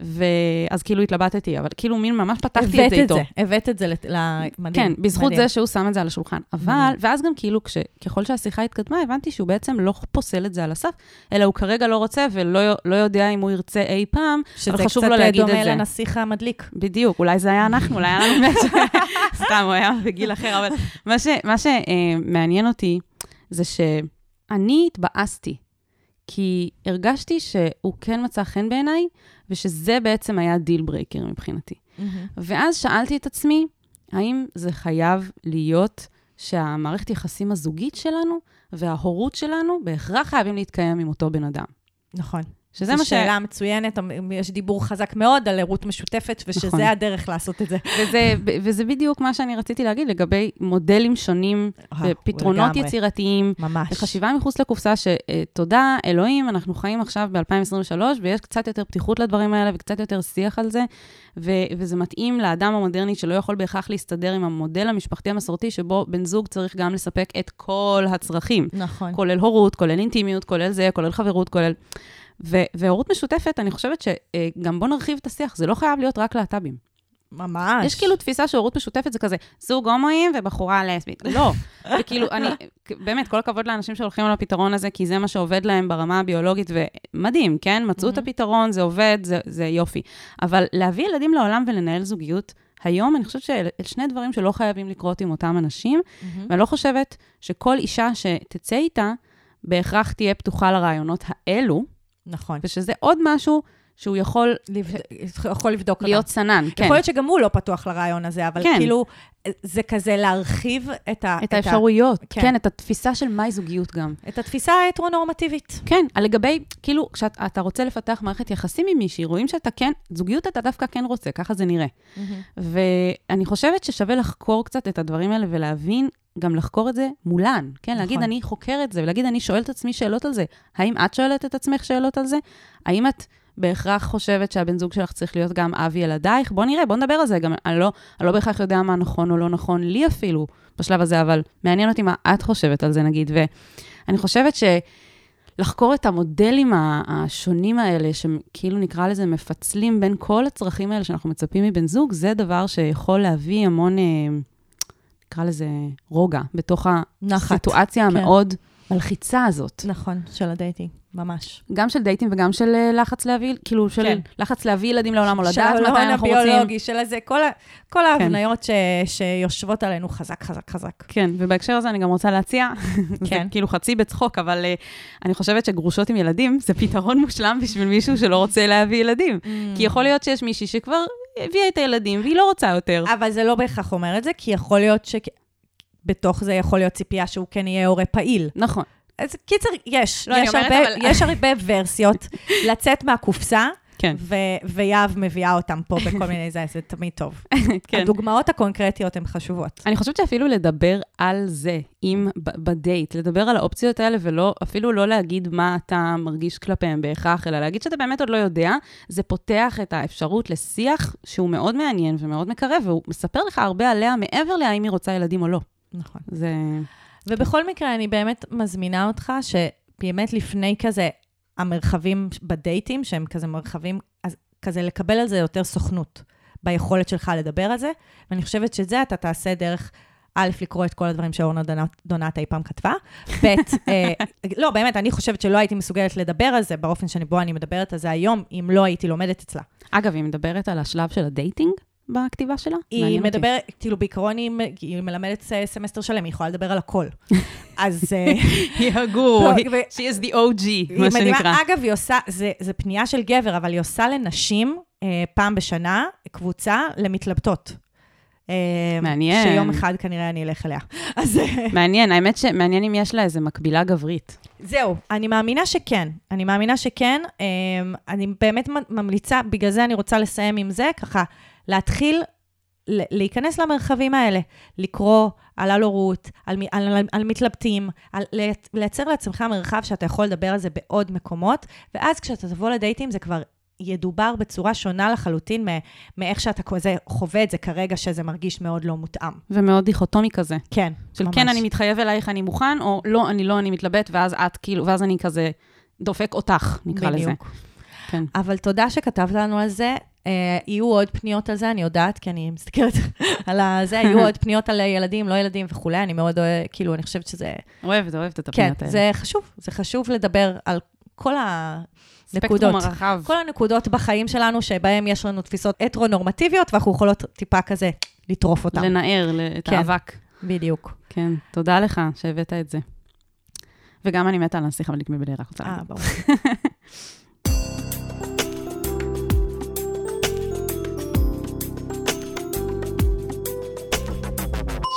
ואז כאילו התלבטתי, אבל כאילו מין ממש פתחתי את זה איתו. הבאת את זה למדהים. כן, בזכות מדהים. זה שהוא שם את זה על השולחן. אבל, מדהים. ואז גם כאילו, כש, ככל שהשיחה התקדמה, הבנתי שהוא בעצם לא פוסל את זה על הסף, אלא הוא כרגע לא רוצה ולא לא יודע אם הוא ירצה אי פעם, אבל חשוב לו להגיד את זה. שזה קצת דומה לנסיך המדליק. בדיוק, אולי זה היה אנחנו, אולי היה לנו (laughs) סתם, הוא היה בגיל אחר, אבל מה שמעניין אותי זה שאני התבאסתי כי הרגשתי שהוא כן מצא חן בעיניי, ושזה בעצם היה deal breaker מבחינתי. Mm-hmm. ואז שאלתי את עצמי, האם זה חייב להיות שהמערכת יחסים הזוגית שלנו וההורות שלנו בהכרח חייבים להתקיים עם אותו בן אדם? נכון. שזה מה ש... זו שאלה מצוינת, יש דיבור חזק מאוד על ערות משותפת, ושזה נכון. הדרך לעשות את זה. (laughs) וזה, וזה בדיוק מה שאני רציתי להגיד לגבי מודלים שונים, ופתרונות יצירתיים. ממש. וחשיבה מחוץ לקופסה, שתודה, אלוהים, אנחנו חיים עכשיו ב-2023, ויש קצת יותר פתיחות לדברים האלה, וקצת יותר שיח על זה, ו- וזה מתאים לאדם המודרני שלא יכול בהכרח להסתדר עם המודל המשפחתי המסורתי, שבו בן זוג צריך גם לספק את כל הצרכים. נכון. כולל הורות, כולל אינטימיות, כולל זה, כולל חברות, כולל... והורות משותפת, אני חושבת שגם בואו נרחיב את השיח, זה לא חייב להיות רק להט"בים. ממש. יש כאילו תפיסה שהורות משותפת זה כזה, זוג הומואים ובחורה לסבית. לא. וכאילו, אני, באמת, כל הכבוד לאנשים שהולכים על הפתרון הזה, כי זה מה שעובד להם ברמה הביולוגית, ומדהים, כן? מצאו את הפתרון, זה עובד, זה, זה יופי. אבל להביא ילדים לעולם ולנהל זוגיות, היום אני חושבת שאלה שני דברים שלא חייבים לקרות עם אותם אנשים, ואני לא חושבת שכל אישה שתצא איתה, בהכרח תהיה פתוחה לרעיונות האלו. נכון. ושזה עוד משהו שהוא יכול... לבד... יכול לבדוק אותם. להיות סנן, כן. יכול להיות שגם הוא לא פתוח לרעיון הזה, אבל כן. כאילו, זה כזה להרחיב את ה... את האפשרויות. כן. כן, את התפיסה של מהי זוגיות גם. את התפיסה ההטרונורמטיבית. כן, לגבי, כאילו, כשאתה רוצה לפתח מערכת יחסים עם מישהי, רואים שאתה כן, זוגיות אתה דווקא כן רוצה, ככה זה נראה. Mm-hmm. ואני חושבת ששווה לחקור קצת את הדברים האלה ולהבין גם לחקור את זה מולן, כן? נכון. להגיד, אני חוקר את זה, ולהגיד, אני שואלת את עצמי שאלות על זה. האם את שואלת את עצמך שאלות על זה? האם את בהכרח חושבת שהבן זוג שלך צריך להיות גם אב ילדייך? בוא נראה, בוא נדבר על זה. גם אני לא, אני לא בהכרח יודע מה נכון או לא נכון לי אפילו בשלב הזה, אבל מעניין אותי מה את חושבת על זה, נגיד. ואני חושבת ש... לחקור את המודלים השונים האלה, שכאילו נקרא לזה מפצלים בין כל הצרכים האלה שאנחנו מצפים מבן זוג, זה דבר שיכול להביא המון... אה, נקרא לזה רוגע, בתוך הסיטואציה כן. המאוד מלחיצה הזאת. נכון, של ה dating, ממש. גם של דייטים וגם של uh, לחץ להביא, כאילו, של כן. לחץ להביא ילדים לעולם, או לדעת מתי אנחנו רוצים. של ההון הביולוגי, של הזה, כל, כל כן. ההבניות ש, שיושבות עלינו חזק, חזק, חזק. כן, ובהקשר הזה אני גם רוצה להציע, (laughs) כן. זה כאילו חצי בצחוק, אבל uh, אני חושבת שגרושות עם ילדים זה פתרון מושלם בשביל מישהו שלא רוצה להביא ילדים. Mm. כי יכול להיות שיש מישהי שכבר הביאה את הילדים והיא לא רוצה יותר. אבל זה לא בהכרח אומר את זה, כי יכול להיות ש... בתוך זה יכול להיות ציפייה שהוא כן יהיה הורה פעיל. נכון. אז קיצר, יש. לא, יש, הרבה, אבל... יש הרבה ורסיות לצאת מהקופסה. כן. ו- ויהב מביאה אותם פה בכל מיני זה, זה תמיד טוב. (laughs) כן. הדוגמאות הקונקרטיות הן חשובות. אני חושבת שאפילו לדבר על זה, אם בדייט, לדבר על האופציות האלה, ואפילו לא להגיד מה אתה מרגיש כלפיהם בהכרח, אלא להגיד שאתה באמת עוד לא יודע, זה פותח את האפשרות לשיח שהוא מאוד מעניין ומאוד מקרב, והוא מספר לך הרבה עליה מעבר להאם היא רוצה ילדים או לא. נכון. זה... ובכל מקרה, אני באמת מזמינה אותך, שבאמת לפני כזה, המרחבים בדייטים, שהם כזה מרחבים, אז כזה לקבל על זה יותר סוכנות ביכולת שלך לדבר על זה, ואני חושבת שזה אתה תעשה דרך... א', לקרוא את כל הדברים שאורנה דונת אי פעם כתבה, ב', אה, (laughs) לא, באמת, אני חושבת שלא הייתי מסוגלת לדבר על זה באופן שבו אני מדברת על זה היום, אם לא הייתי לומדת אצלה. אגב, היא מדברת על השלב של ה dating? בכתיבה שלה? היא מדברת, כאילו בעיקרון היא, היא מלמדת סמסטר שלם, היא יכולה לדבר על הכל. (laughs) אז... אה, (laughs) היא הגור, לא, she is the OG, מה שנקרא. אגב, היא עושה, זה פנייה של גבר, אבל היא עושה לנשים אה, פעם בשנה קבוצה למתלבטות. אה, מעניין. שיום אחד כנראה אני אלך אליה. (laughs) אז... מעניין, האמת שמעניין אם יש לה איזה מקבילה גברית. זהו, אני מאמינה שכן. אני מאמינה שכן. אני באמת ממליצה, בגלל זה אני רוצה לסיים עם זה, ככה. להתחיל להיכנס למרחבים האלה, לקרוא על הלורות, על, על, על, על מתלבטים, על, לייצר לעצמך מרחב שאתה יכול לדבר על זה בעוד מקומות, ואז כשאתה תבוא לדייטים זה כבר ידובר בצורה שונה לחלוטין מאיך שאתה כזה חווה את זה כרגע, שזה מרגיש מאוד לא מותאם. ומאוד דיכוטומי כזה. כן, של ממש. של כן, אני מתחייב אלייך, אני מוכן, או לא, אני לא, אני מתלבט, ואז את כאילו, ואז אני כזה דופק אותך, נקרא בדיוק. לזה. בדיוק. כן. אבל תודה שכתבת לנו על זה. Uh, יהיו עוד פניות על זה, אני יודעת, כי אני מסתכלת (laughs) על זה, יהיו (laughs) עוד פניות על ילדים, לא ילדים וכולי, אני מאוד אוהבת, כאילו, אני חושבת שזה... אוהבת, אוהבת את הפניות כן, האלה. כן, זה חשוב, זה חשוב לדבר על כל הנקודות. ספקטרום הרחב. כל הנקודות בחיים שלנו, שבהם יש לנו תפיסות הטרו-נורמטיביות, ואנחנו יכולות טיפה כזה לטרוף אותן. לנער את כן, האבק. בדיוק. כן, תודה לך שהבאת את זה. וגם אני מתה על הנסיך המדליק מבני רק רוצה להגיד. אה, ברור. (laughs)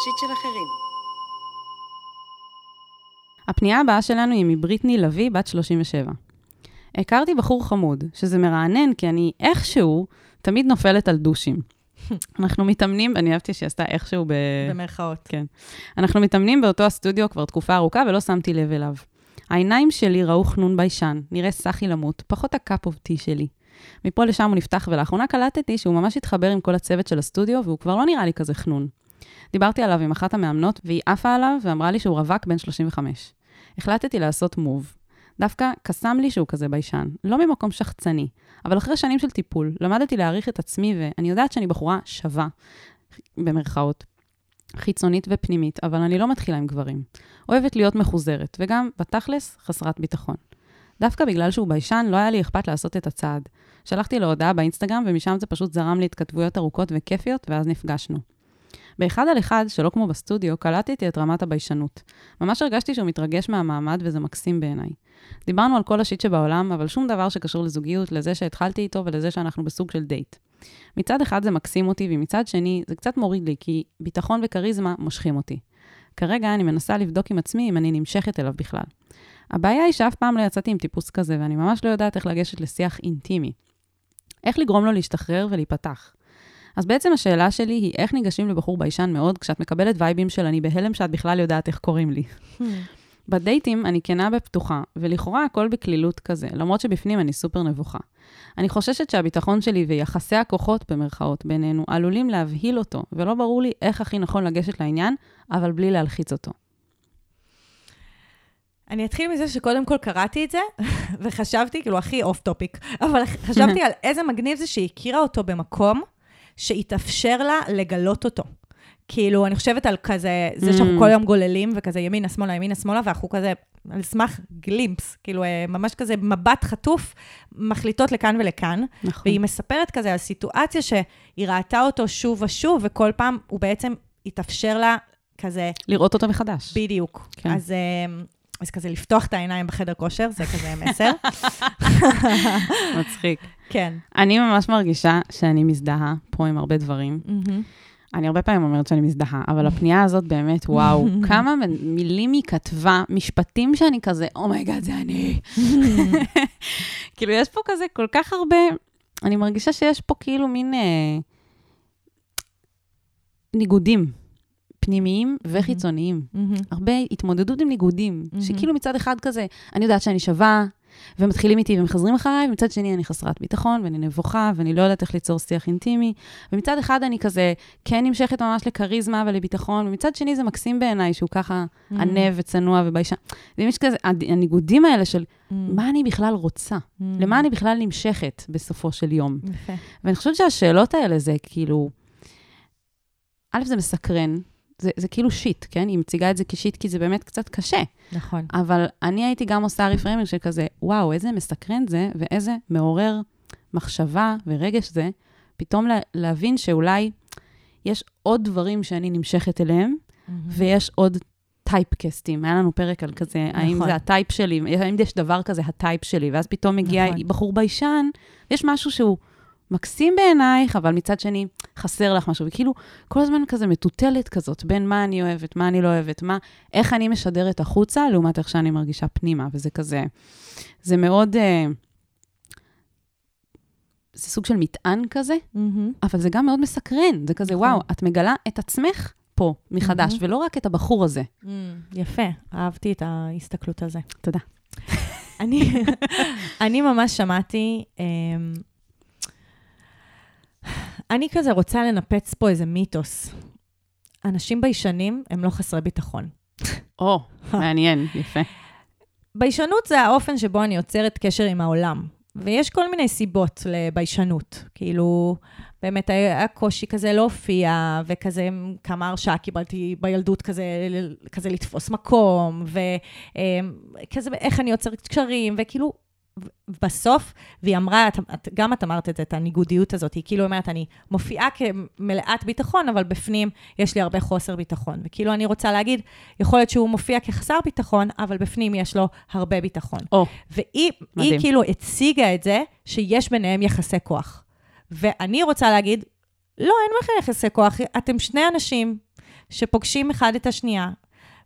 שיט של אחרים. הפנייה הבאה שלנו היא מבריטני לביא, בת 37. הכרתי בחור חמוד, שזה מרענן, כי אני איכשהו תמיד נופלת על דושים. (laughs) אנחנו מתאמנים, אני אהבתי שהיא עשתה איכשהו ב... במרכאות. כן. אנחנו מתאמנים באותו הסטודיו כבר תקופה ארוכה ולא שמתי לב אליו. העיניים שלי ראו חנון ביישן, נראה סחי למות, פחות ה cup of tea שלי. מפה לשם הוא נפתח, ולאחרונה קלטתי שהוא ממש התחבר עם כל הצוות של הסטודיו, והוא כבר לא נראה לי כזה חנון. דיברתי עליו עם אחת המאמנות, והיא עפה עליו ואמרה לי שהוא רווק בן 35. החלטתי לעשות move. דווקא קסם לי שהוא כזה ביישן, לא ממקום שחצני, אבל אחרי שנים של טיפול, למדתי להעריך את עצמי, ואני יודעת שאני בחורה שווה, במרכאות, חיצונית ופנימית, אבל אני לא מתחילה עם גברים. אוהבת להיות מחוזרת, וגם, בתכלס, חסרת ביטחון. דווקא בגלל שהוא ביישן, לא היה לי אכפת לעשות את הצעד. שלחתי לו הודעה באינסטגרם, ומשם זה פשוט זרם לי התכתבויות ארוכות וכיפיות, ואז נפגשנו. באחד על אחד, שלא כמו בסטודיו, קלטתי את רמת הביישנות. ממש הרגשתי שהוא מתרגש מהמעמד, וזה מקסים בעיניי. דיברנו על כל ה shit שבעולם, אבל שום דבר שקשור לזוגיות, לזה שהתחלתי איתו ולזה שאנחנו בסוג של דייט. מצד אחד זה מקסים אותי, ומצד שני, זה קצת מוריד לי, כי ביטחון וכריזמה מושכים אותי. כרגע אני מנסה לבדוק עם עצמי אם אני נמשכת אליו בכלל. הבעיה היא שאף פעם לא יצאתי עם טיפוס כזה, ואני ממש לא יודעת איך לגשת לשיח אינטימי. איך לגרום לו להשתחרר ולהיפתח. אז בעצם השאלה שלי היא איך ניגשים לבחור ביישן מאוד כשאת מקבלת וייבים של אני בהלם שאת בכלל יודעת איך קוראים לי. Hmm. בדייטים אני כנה בפתוחה, ולכאורה הכל בקלילות כזה, למרות שבפנים אני סופר נבוכה. אני חוששת שהביטחון שלי ויחסי הכוחות, במרכאות, בינינו, עלולים להבהיל אותו, ולא ברור לי איך הכי נכון לגשת לעניין, אבל בלי להלחיץ אותו. אני אתחיל מזה שקודם כל קראתי את זה, (laughs) וחשבתי, כאילו, הכי off topic, אבל (laughs) חשבתי על איזה מגניב זה שהיא הכירה אותו במקום שהתאפשר לה לגלות אותו. כאילו, אני חושבת על כזה, זה שאנחנו mm. כל היום גוללים, וכזה ימינה, שמאלה, ימינה, שמאלה, ואנחנו כזה, על סמך גלימפס, כאילו, אה, ממש כזה מבט חטוף, מחליטות לכאן ולכאן. נכון. והיא מספרת כזה על סיטואציה שהיא ראתה אותו שוב ושוב, וכל פעם הוא בעצם התאפשר לה כזה... לראות אותו מחדש. בדיוק. כן. אז... אז כזה לפתוח את העיניים בחדר כושר, זה כזה מסר. (laughs) מצחיק. כן. אני ממש מרגישה שאני מזדהה פה עם הרבה דברים. אני הרבה פעמים אומרת שאני מזדהה, אבל הפנייה הזאת באמת, וואו, (laughs) כמה מילים היא כתבה, משפטים שאני כזה, oh my god, oh זה אני. (laughs) כאילו, יש פה כזה כל כך הרבה, אני מרגישה שיש פה כאילו מין אה, ניגודים. פנימיים וחיצוניים. Mm-hmm. הרבה התמודדות עם ניגודים, mm-hmm. שכאילו מצד אחד כזה, אני יודעת שאני שווה, ומתחילים איתי ומחזרים אחריי, ומצד שני אני חסרת ביטחון, ואני נבוכה, ואני לא יודעת איך ליצור שיח אינטימי. ומצד אחד אני כזה כן נמשכת ממש לכריזמה ולביטחון, ומצד שני זה מקסים בעיניי שהוא ככה mm. ענו וצנוע וביישן. ואם יש כזה, הניגודים האלה של mm. מה אני בכלל רוצה, mm. למה אני בכלל נמשכת בסופו של יום. יפה. ואני חושבת שהשאלות האלה זה כאילו, א', זה מסקרן, זה, זה כאילו shit, כן? היא מציגה את זה כשיט כי זה באמת קצת קשה. נכון. אבל אני הייתי גם עושה reframing של כזה, וואו, איזה מסקרן זה, ואיזה מעורר מחשבה ורגש זה, פתאום לה, להבין שאולי יש עוד דברים שאני נמשכת אליהם, mm-hmm. ויש עוד טייפקסטים. היה לנו פרק על כזה, נכון. האם זה ה type שלי, האם יש דבר כזה, ה type שלי, ואז פתאום מגיע נכון. בחור ביישן, יש משהו שהוא... מקסים בעינייך, אבל מצד שני, חסר לך משהו. וכאילו, כל הזמן כזה מטוטלת כזאת, בין מה אני אוהבת, מה אני לא אוהבת, מה, איך אני משדרת החוצה, לעומת איך שאני מרגישה פנימה. וזה כזה, זה מאוד... אה, זה סוג של מטען כזה, mm-hmm. אבל זה גם מאוד מסקרן. זה כזה, נכון. וואו, את מגלה את עצמך פה מחדש, mm-hmm. ולא רק את הבחור הזה. Mm, יפה, אהבתי את ההסתכלות על זה. תודה. אני, (laughs) אני ממש שמעתי... אה, אני כזה רוצה לנפץ פה איזה מיתוס. אנשים ביישנים הם לא חסרי ביטחון. (laughs) או, מעניין, יפה. ביישנות זה האופן שבו אני יוצרת קשר עם העולם. ויש כל מיני סיבות לביישנות. כאילו, באמת היה קושי כזה להופיע, וכזה כמה הרשעה קיבלתי בילדות כזה, כזה לתפוס מקום, וכזה איך אני יוצרת קשרים, וכאילו, בסוף, והיא אמרה, את, את, גם את אמרת את זה, את הניגודיות הזאת, היא כאילו אומרת, אני מופיעה כמלאת ביטחון, אבל בפנים יש לי הרבה חוסר ביטחון. וכאילו אני רוצה להגיד, יכול להיות שהוא מופיע כחסר ביטחון, אבל בפנים יש לו הרבה ביטחון. או, והיא כאילו הציגה את זה, שיש ביניהם יחסי כוח. ואני רוצה להגיד, לא, אין בכלל יחסי כוח, אתם שני אנשים שפוגשים אחד את השנייה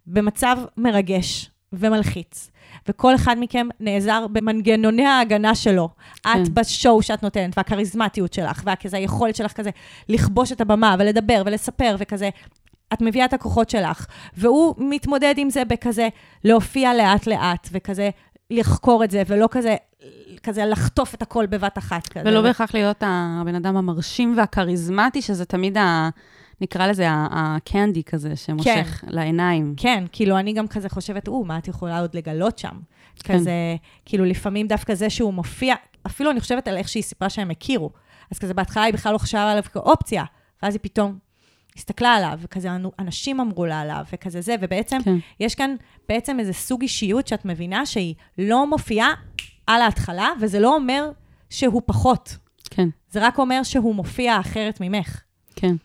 במצב מרגש ומלחיץ. וכל אחד מכם נעזר במנגנוני ההגנה שלו. את כן. בשואו שאת נותנת, והכריזמטיות שלך, וכזה היכולת שלך כזה לכבוש את הבמה ולדבר ולספר וכזה. את מביאה את הכוחות שלך, והוא מתמודד עם זה בכזה להופיע לאט-לאט, וכזה לחקור את זה, ולא כזה, כזה לחטוף את הכל בבת אחת כזה. ולא בהכרח להיות הבן אדם המרשים והכריזמטי, שזה תמיד ה... נקרא לזה הקנדי כזה, שמושך כן. לעיניים. כן, כאילו, אני גם כזה חושבת, או, מה את יכולה עוד לגלות שם? כן. כזה, כאילו, לפעמים דווקא זה שהוא מופיע, אפילו אני חושבת על איך שהיא סיפרה שהם הכירו. אז כזה בהתחלה היא בכלל לא חשבה עליו כאופציה, ואז היא פתאום הסתכלה עליו, וכזה אנשים אמרו לה עליו, וכזה זה, ובעצם כן. יש כאן בעצם איזה סוג אישיות שאת מבינה שהיא לא מופיעה על ההתחלה, וזה לא אומר שהוא פחות. כן. זה רק אומר שהוא מופיע אחרת ממך. כן.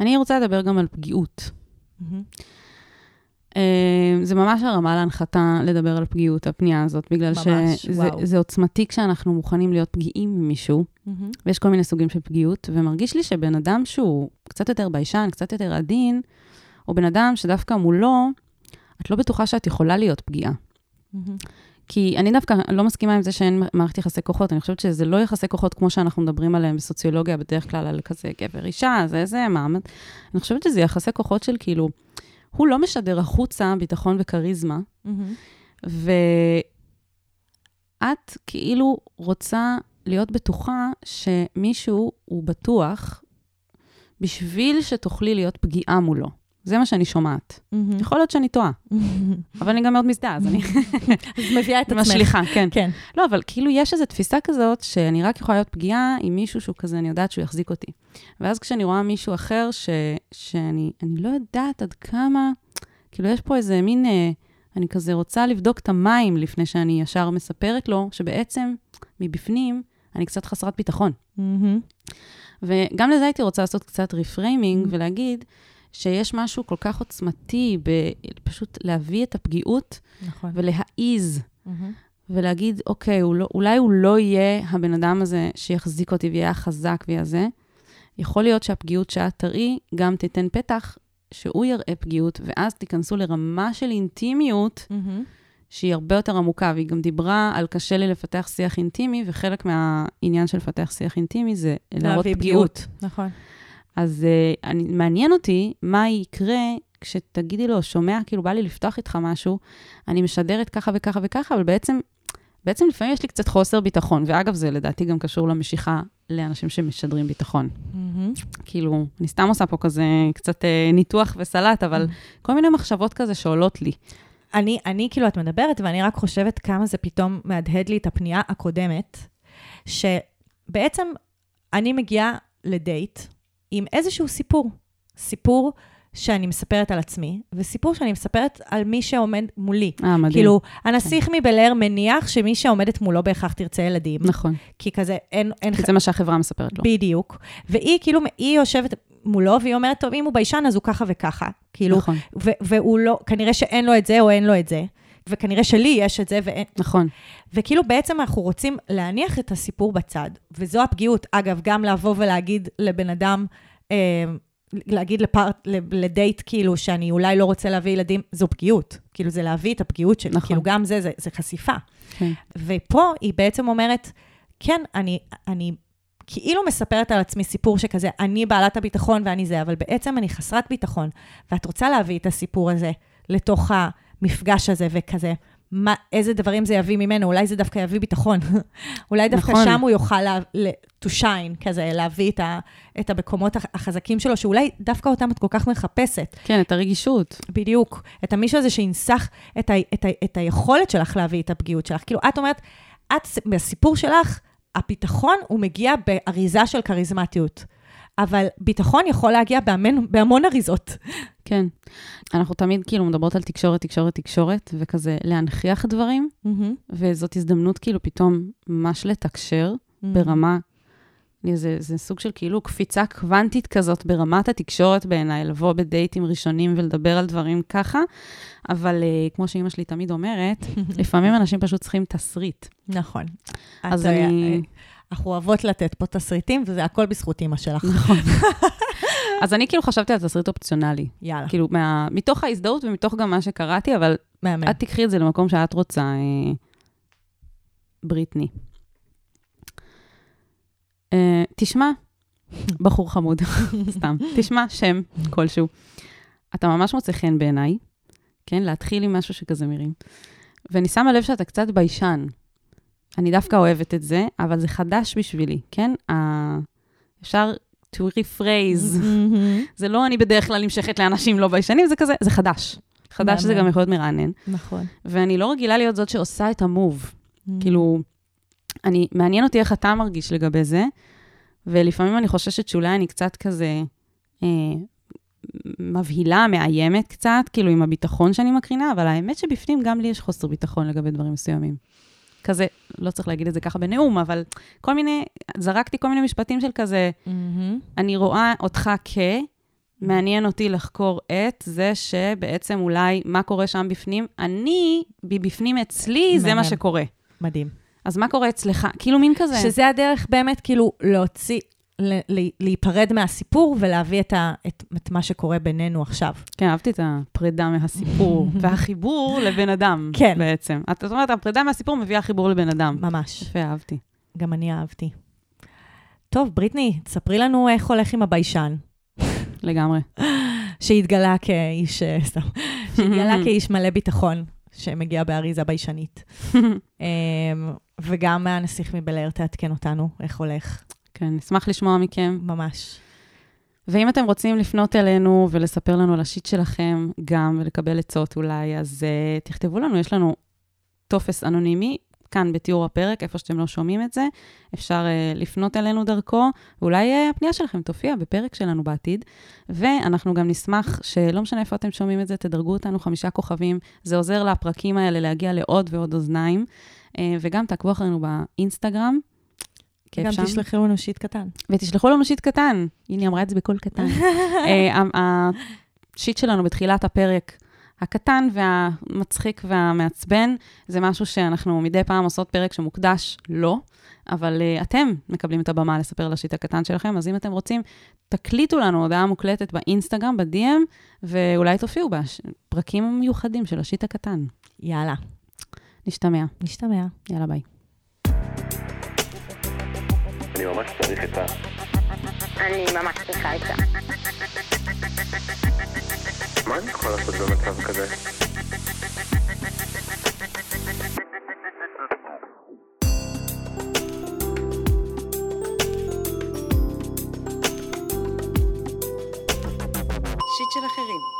אני רוצה לדבר גם על פגיעות. Mm-hmm. זה ממש הרמה להנחתה לדבר על פגיעות, הפנייה הזאת, בגלל ממש, שזה עוצמתי כשאנחנו מוכנים להיות פגיעים ממישהו, mm-hmm. ויש כל מיני סוגים של פגיעות, ומרגיש לי שבן אדם שהוא קצת יותר ביישן, קצת יותר עדין, או בן אדם שדווקא מולו, את לא בטוחה שאת יכולה להיות פגיעה. Mm-hmm. כי אני דווקא לא מסכימה עם זה שאין מערכת יחסי כוחות, אני חושבת שזה לא יחסי כוחות כמו שאנחנו מדברים עליהם בסוציולוגיה, בדרך כלל על כזה גבר-אישה, זה זה, מעמד. אני חושבת שזה יחסי כוחות של כאילו, הוא לא משדר החוצה ביטחון וכריזמה, mm-hmm. ואת כאילו רוצה להיות בטוחה שמישהו הוא בטוח בשביל שתוכלי להיות פגיעה מולו. זה מה שאני שומעת. Mm-hmm. יכול להיות שאני טועה, (laughs) אבל אני גם מאוד מזדהה, אז אני... (laughs) אז מביאה את עצמך. משליחה, כן. כן. לא, אבל כאילו יש איזו תפיסה כזאת, שאני רק יכולה להיות פגיעה עם מישהו שהוא כזה, אני יודעת שהוא יחזיק אותי. ואז כשאני רואה מישהו אחר, ש... שאני לא יודעת עד כמה, כאילו יש פה איזה מין, אה, אני כזה רוצה לבדוק את המים לפני שאני ישר מספרת לו, שבעצם, מבפנים, אני קצת חסרת ביטחון. Mm-hmm. וגם לזה הייתי רוצה לעשות קצת reframing mm-hmm. ולהגיד, שיש משהו כל כך עוצמתי בפשוט להביא את הפגיעות, נכון. ולהעיז, mm-hmm. ולהגיד, אוקיי, הוא לא, אולי הוא לא יהיה הבן אדם הזה שיחזיק אותי ויהיה חזק ויהיה זה. יכול להיות שהפגיעות שאת תראי גם תיתן פתח שהוא יראה פגיעות, ואז תיכנסו לרמה של אינטימיות mm-hmm. שהיא הרבה יותר עמוקה, והיא גם דיברה על קשה לי לפתח שיח אינטימי, וחלק מהעניין של לפתח שיח אינטימי זה להראות פגיעות. פגיעות. נכון. אז uh, אני, מעניין אותי מה יקרה כשתגידי לו, שומע, כאילו בא לי לפתוח איתך משהו, אני משדרת ככה וככה וככה, אבל בעצם, בעצם לפעמים יש לי קצת חוסר ביטחון. ואגב, זה לדעתי גם קשור למשיכה לאנשים שמשדרים ביטחון. Mm-hmm. כאילו, אני סתם עושה פה כזה קצת uh, ניתוח וסלט, אבל mm-hmm. כל מיני מחשבות כזה שעולות לי. אני, אני, כאילו, את מדברת, ואני רק חושבת כמה זה פתאום מהדהד לי את הפנייה הקודמת, שבעצם אני מגיעה לדייט, עם איזשהו סיפור. סיפור שאני מספרת על עצמי, וסיפור שאני מספרת על מי שעומד מולי. אה, מדהים. כאילו, הנסיך כן. מבלר מניח שמי שעומדת מולו בהכרח תרצה ילדים. נכון. כי כזה, אין... אין כי ח... זה מה שהחברה מספרת לו. בדיוק. והיא, כאילו, היא יושבת מולו, והיא אומרת, טוב, אם הוא ביישן, אז הוא ככה וככה. כאילו, נכון. והוא לא, כנראה שאין לו את זה או אין לו את זה. וכנראה שלי יש את זה ואין... נכון. וכאילו בעצם אנחנו רוצים להניח את הסיפור בצד, וזו הפגיעות. אגב, גם לבוא ולהגיד לבן אדם, אה, להגיד לפארט, לדייט כאילו שאני אולי לא רוצה להביא ילדים, זו פגיעות. כאילו זה להביא את הפגיעות שלי, נכון. כאילו גם זה, זה, זה חשיפה. כן. ופה היא בעצם אומרת, כן, אני, אני כאילו מספרת על עצמי סיפור שכזה, אני בעלת הביטחון ואני זה, אבל בעצם אני חסרת ביטחון, ואת רוצה להביא את הסיפור הזה לתוך ה... המפגש הזה וכזה, מה, איזה דברים זה יביא ממנו, אולי זה דווקא יביא ביטחון. (laughs) אולי דווקא נכון. שם הוא יוכל לה, to shine, כזה, להביא את, ה, את המקומות החזקים שלו, שאולי דווקא אותם את כל כך מחפשת. כן, את הרגישות. בדיוק. את המישהו הזה שינסח את, ה, את, ה, את היכולת שלך להביא את הפגיעות שלך. כאילו, את אומרת, את, בסיפור שלך, הביטחון הוא מגיע באריזה של כריזמטיות. אבל ביטחון יכול להגיע בהמון, בהמון אריזות. כן. אנחנו תמיד כאילו מדברות על תקשורת, תקשורת, תקשורת, וכזה להנכיח דברים, mm-hmm. וזאת הזדמנות כאילו פתאום ממש לתקשר mm-hmm. ברמה, זה, זה סוג של כאילו קפיצה קוונטית כזאת ברמת התקשורת בעיניי, לבוא בדייטים ראשונים ולדבר על דברים ככה, אבל uh, כמו שאימא שלי תמיד אומרת, (laughs) לפעמים אנשים פשוט צריכים תסריט. נכון. אז אני... אנחנו אוהבות לתת פה תסריטים, וזה הכל בזכות אימא שלך. נכון. (laughs) אז אני כאילו חשבתי על תסריט אופציונלי. יאללה. כאילו, מה, מתוך ההזדהות ומתוך גם מה שקראתי, אבל מאמן. את תקחי את זה למקום שאת רוצה, אה, בריטני. אה, תשמע, (laughs) בחור חמוד, (laughs) סתם, תשמע שם כלשהו. אתה ממש מוצא חן בעיניי, כן? להתחיל עם משהו שכזה מירים. ואני שמה לב שאתה קצת ביישן. אני דווקא אוהבת את זה, אבל זה חדש בשבילי, כן? אפשר to rephrase. זה לא אני בדרך כלל נמשכת לאנשים לא ביישנים, זה כזה, זה חדש. חדש זה גם יכול להיות מרענן. נכון. ואני לא רגילה להיות זאת שעושה את המוב. כאילו, אני, מעניין אותי איך אתה מרגיש לגבי זה, ולפעמים אני חוששת שאולי אני קצת כזה אה, מבהילה, מאיימת קצת, כאילו עם הביטחון שאני מקרינה, אבל האמת שבפנים גם לי יש חוסר ביטחון לגבי דברים מסוימים. כזה, לא צריך להגיד את זה ככה בנאום, אבל כל מיני, זרקתי כל מיני משפטים של כזה, אני רואה אותך כ... מעניין אותי לחקור את זה שבעצם אולי מה קורה שם בפנים, אני, בפנים אצלי, זה מה שקורה. מדהים. אז מה קורה אצלך? כאילו מין כזה. שזה הדרך באמת, כאילו, להוציא, להיפרד מהסיפור ולהביא את, ה, את, את מה שקורה בינינו עכשיו. כן, אהבתי את הפרידה מהסיפור (laughs) והחיבור לבן אדם, כן. בעצם. את אומרת, הפרידה מהסיפור מביאה חיבור לבן אדם. ממש. יפה, אהבתי. גם אני אהבתי. טוב, בריטני, תספרי לנו איך הולך עם הביישן. לגמרי. (laughs) שהתגלה כאיש, אה, סתם, שהתגלה (laughs) כאיש מלא ביטחון, שמגיע באריזה ביישנית. אמ, וגם הנסיך מבלער תעדכן אותנו, איך הולך. כן, נשמח לשמוע מכם. ממש. ואם אתם רוצים לפנות אלינו ולספר לנו על השיט שלכם גם, ולקבל עצות אולי, אז uh, תכתבו לנו, יש לנו טופס אנונימי, כאן בתיאור הפרק, איפה שאתם לא שומעים את זה, אפשר uh, לפנות אלינו דרכו, ואולי uh, הפנייה שלכם תופיע בפרק שלנו בעתיד. ואנחנו גם נשמח שלא משנה איפה אתם שומעים את זה, תדרגו אותנו חמישה כוכבים, זה עוזר לפרקים האלה להגיע לעוד ועוד אוזניים. Uh, וגם תעקבו אחרינו באינסטגרם, גם שם. תשלחו לנו שיט קטן. ותשלחו לנו שיט קטן. הנה, אמרה את זה בקול קטן. (laughs) השיט שלנו בתחילת הפרק, הקטן והמצחיק והמעצבן, זה משהו שאנחנו מדי פעם עושות פרק שמוקדש לו, אבל uh, אתם מקבלים את הבמה לספר על השיט הקטן שלכם, אז אם אתם רוצים, תקליטו לנו הודעה מוקלטת באינסטגרם, ב-DM, ואולי תופיעו בפרקים מיוחדים של השיט הקטן. יאללה. נשתמע. נשתמע. יאללה, ביי. אני ממש צריך עצה. אני ממש צריכה עצה. מה אני יכול לעשות במצב כזה? שיט של אחרים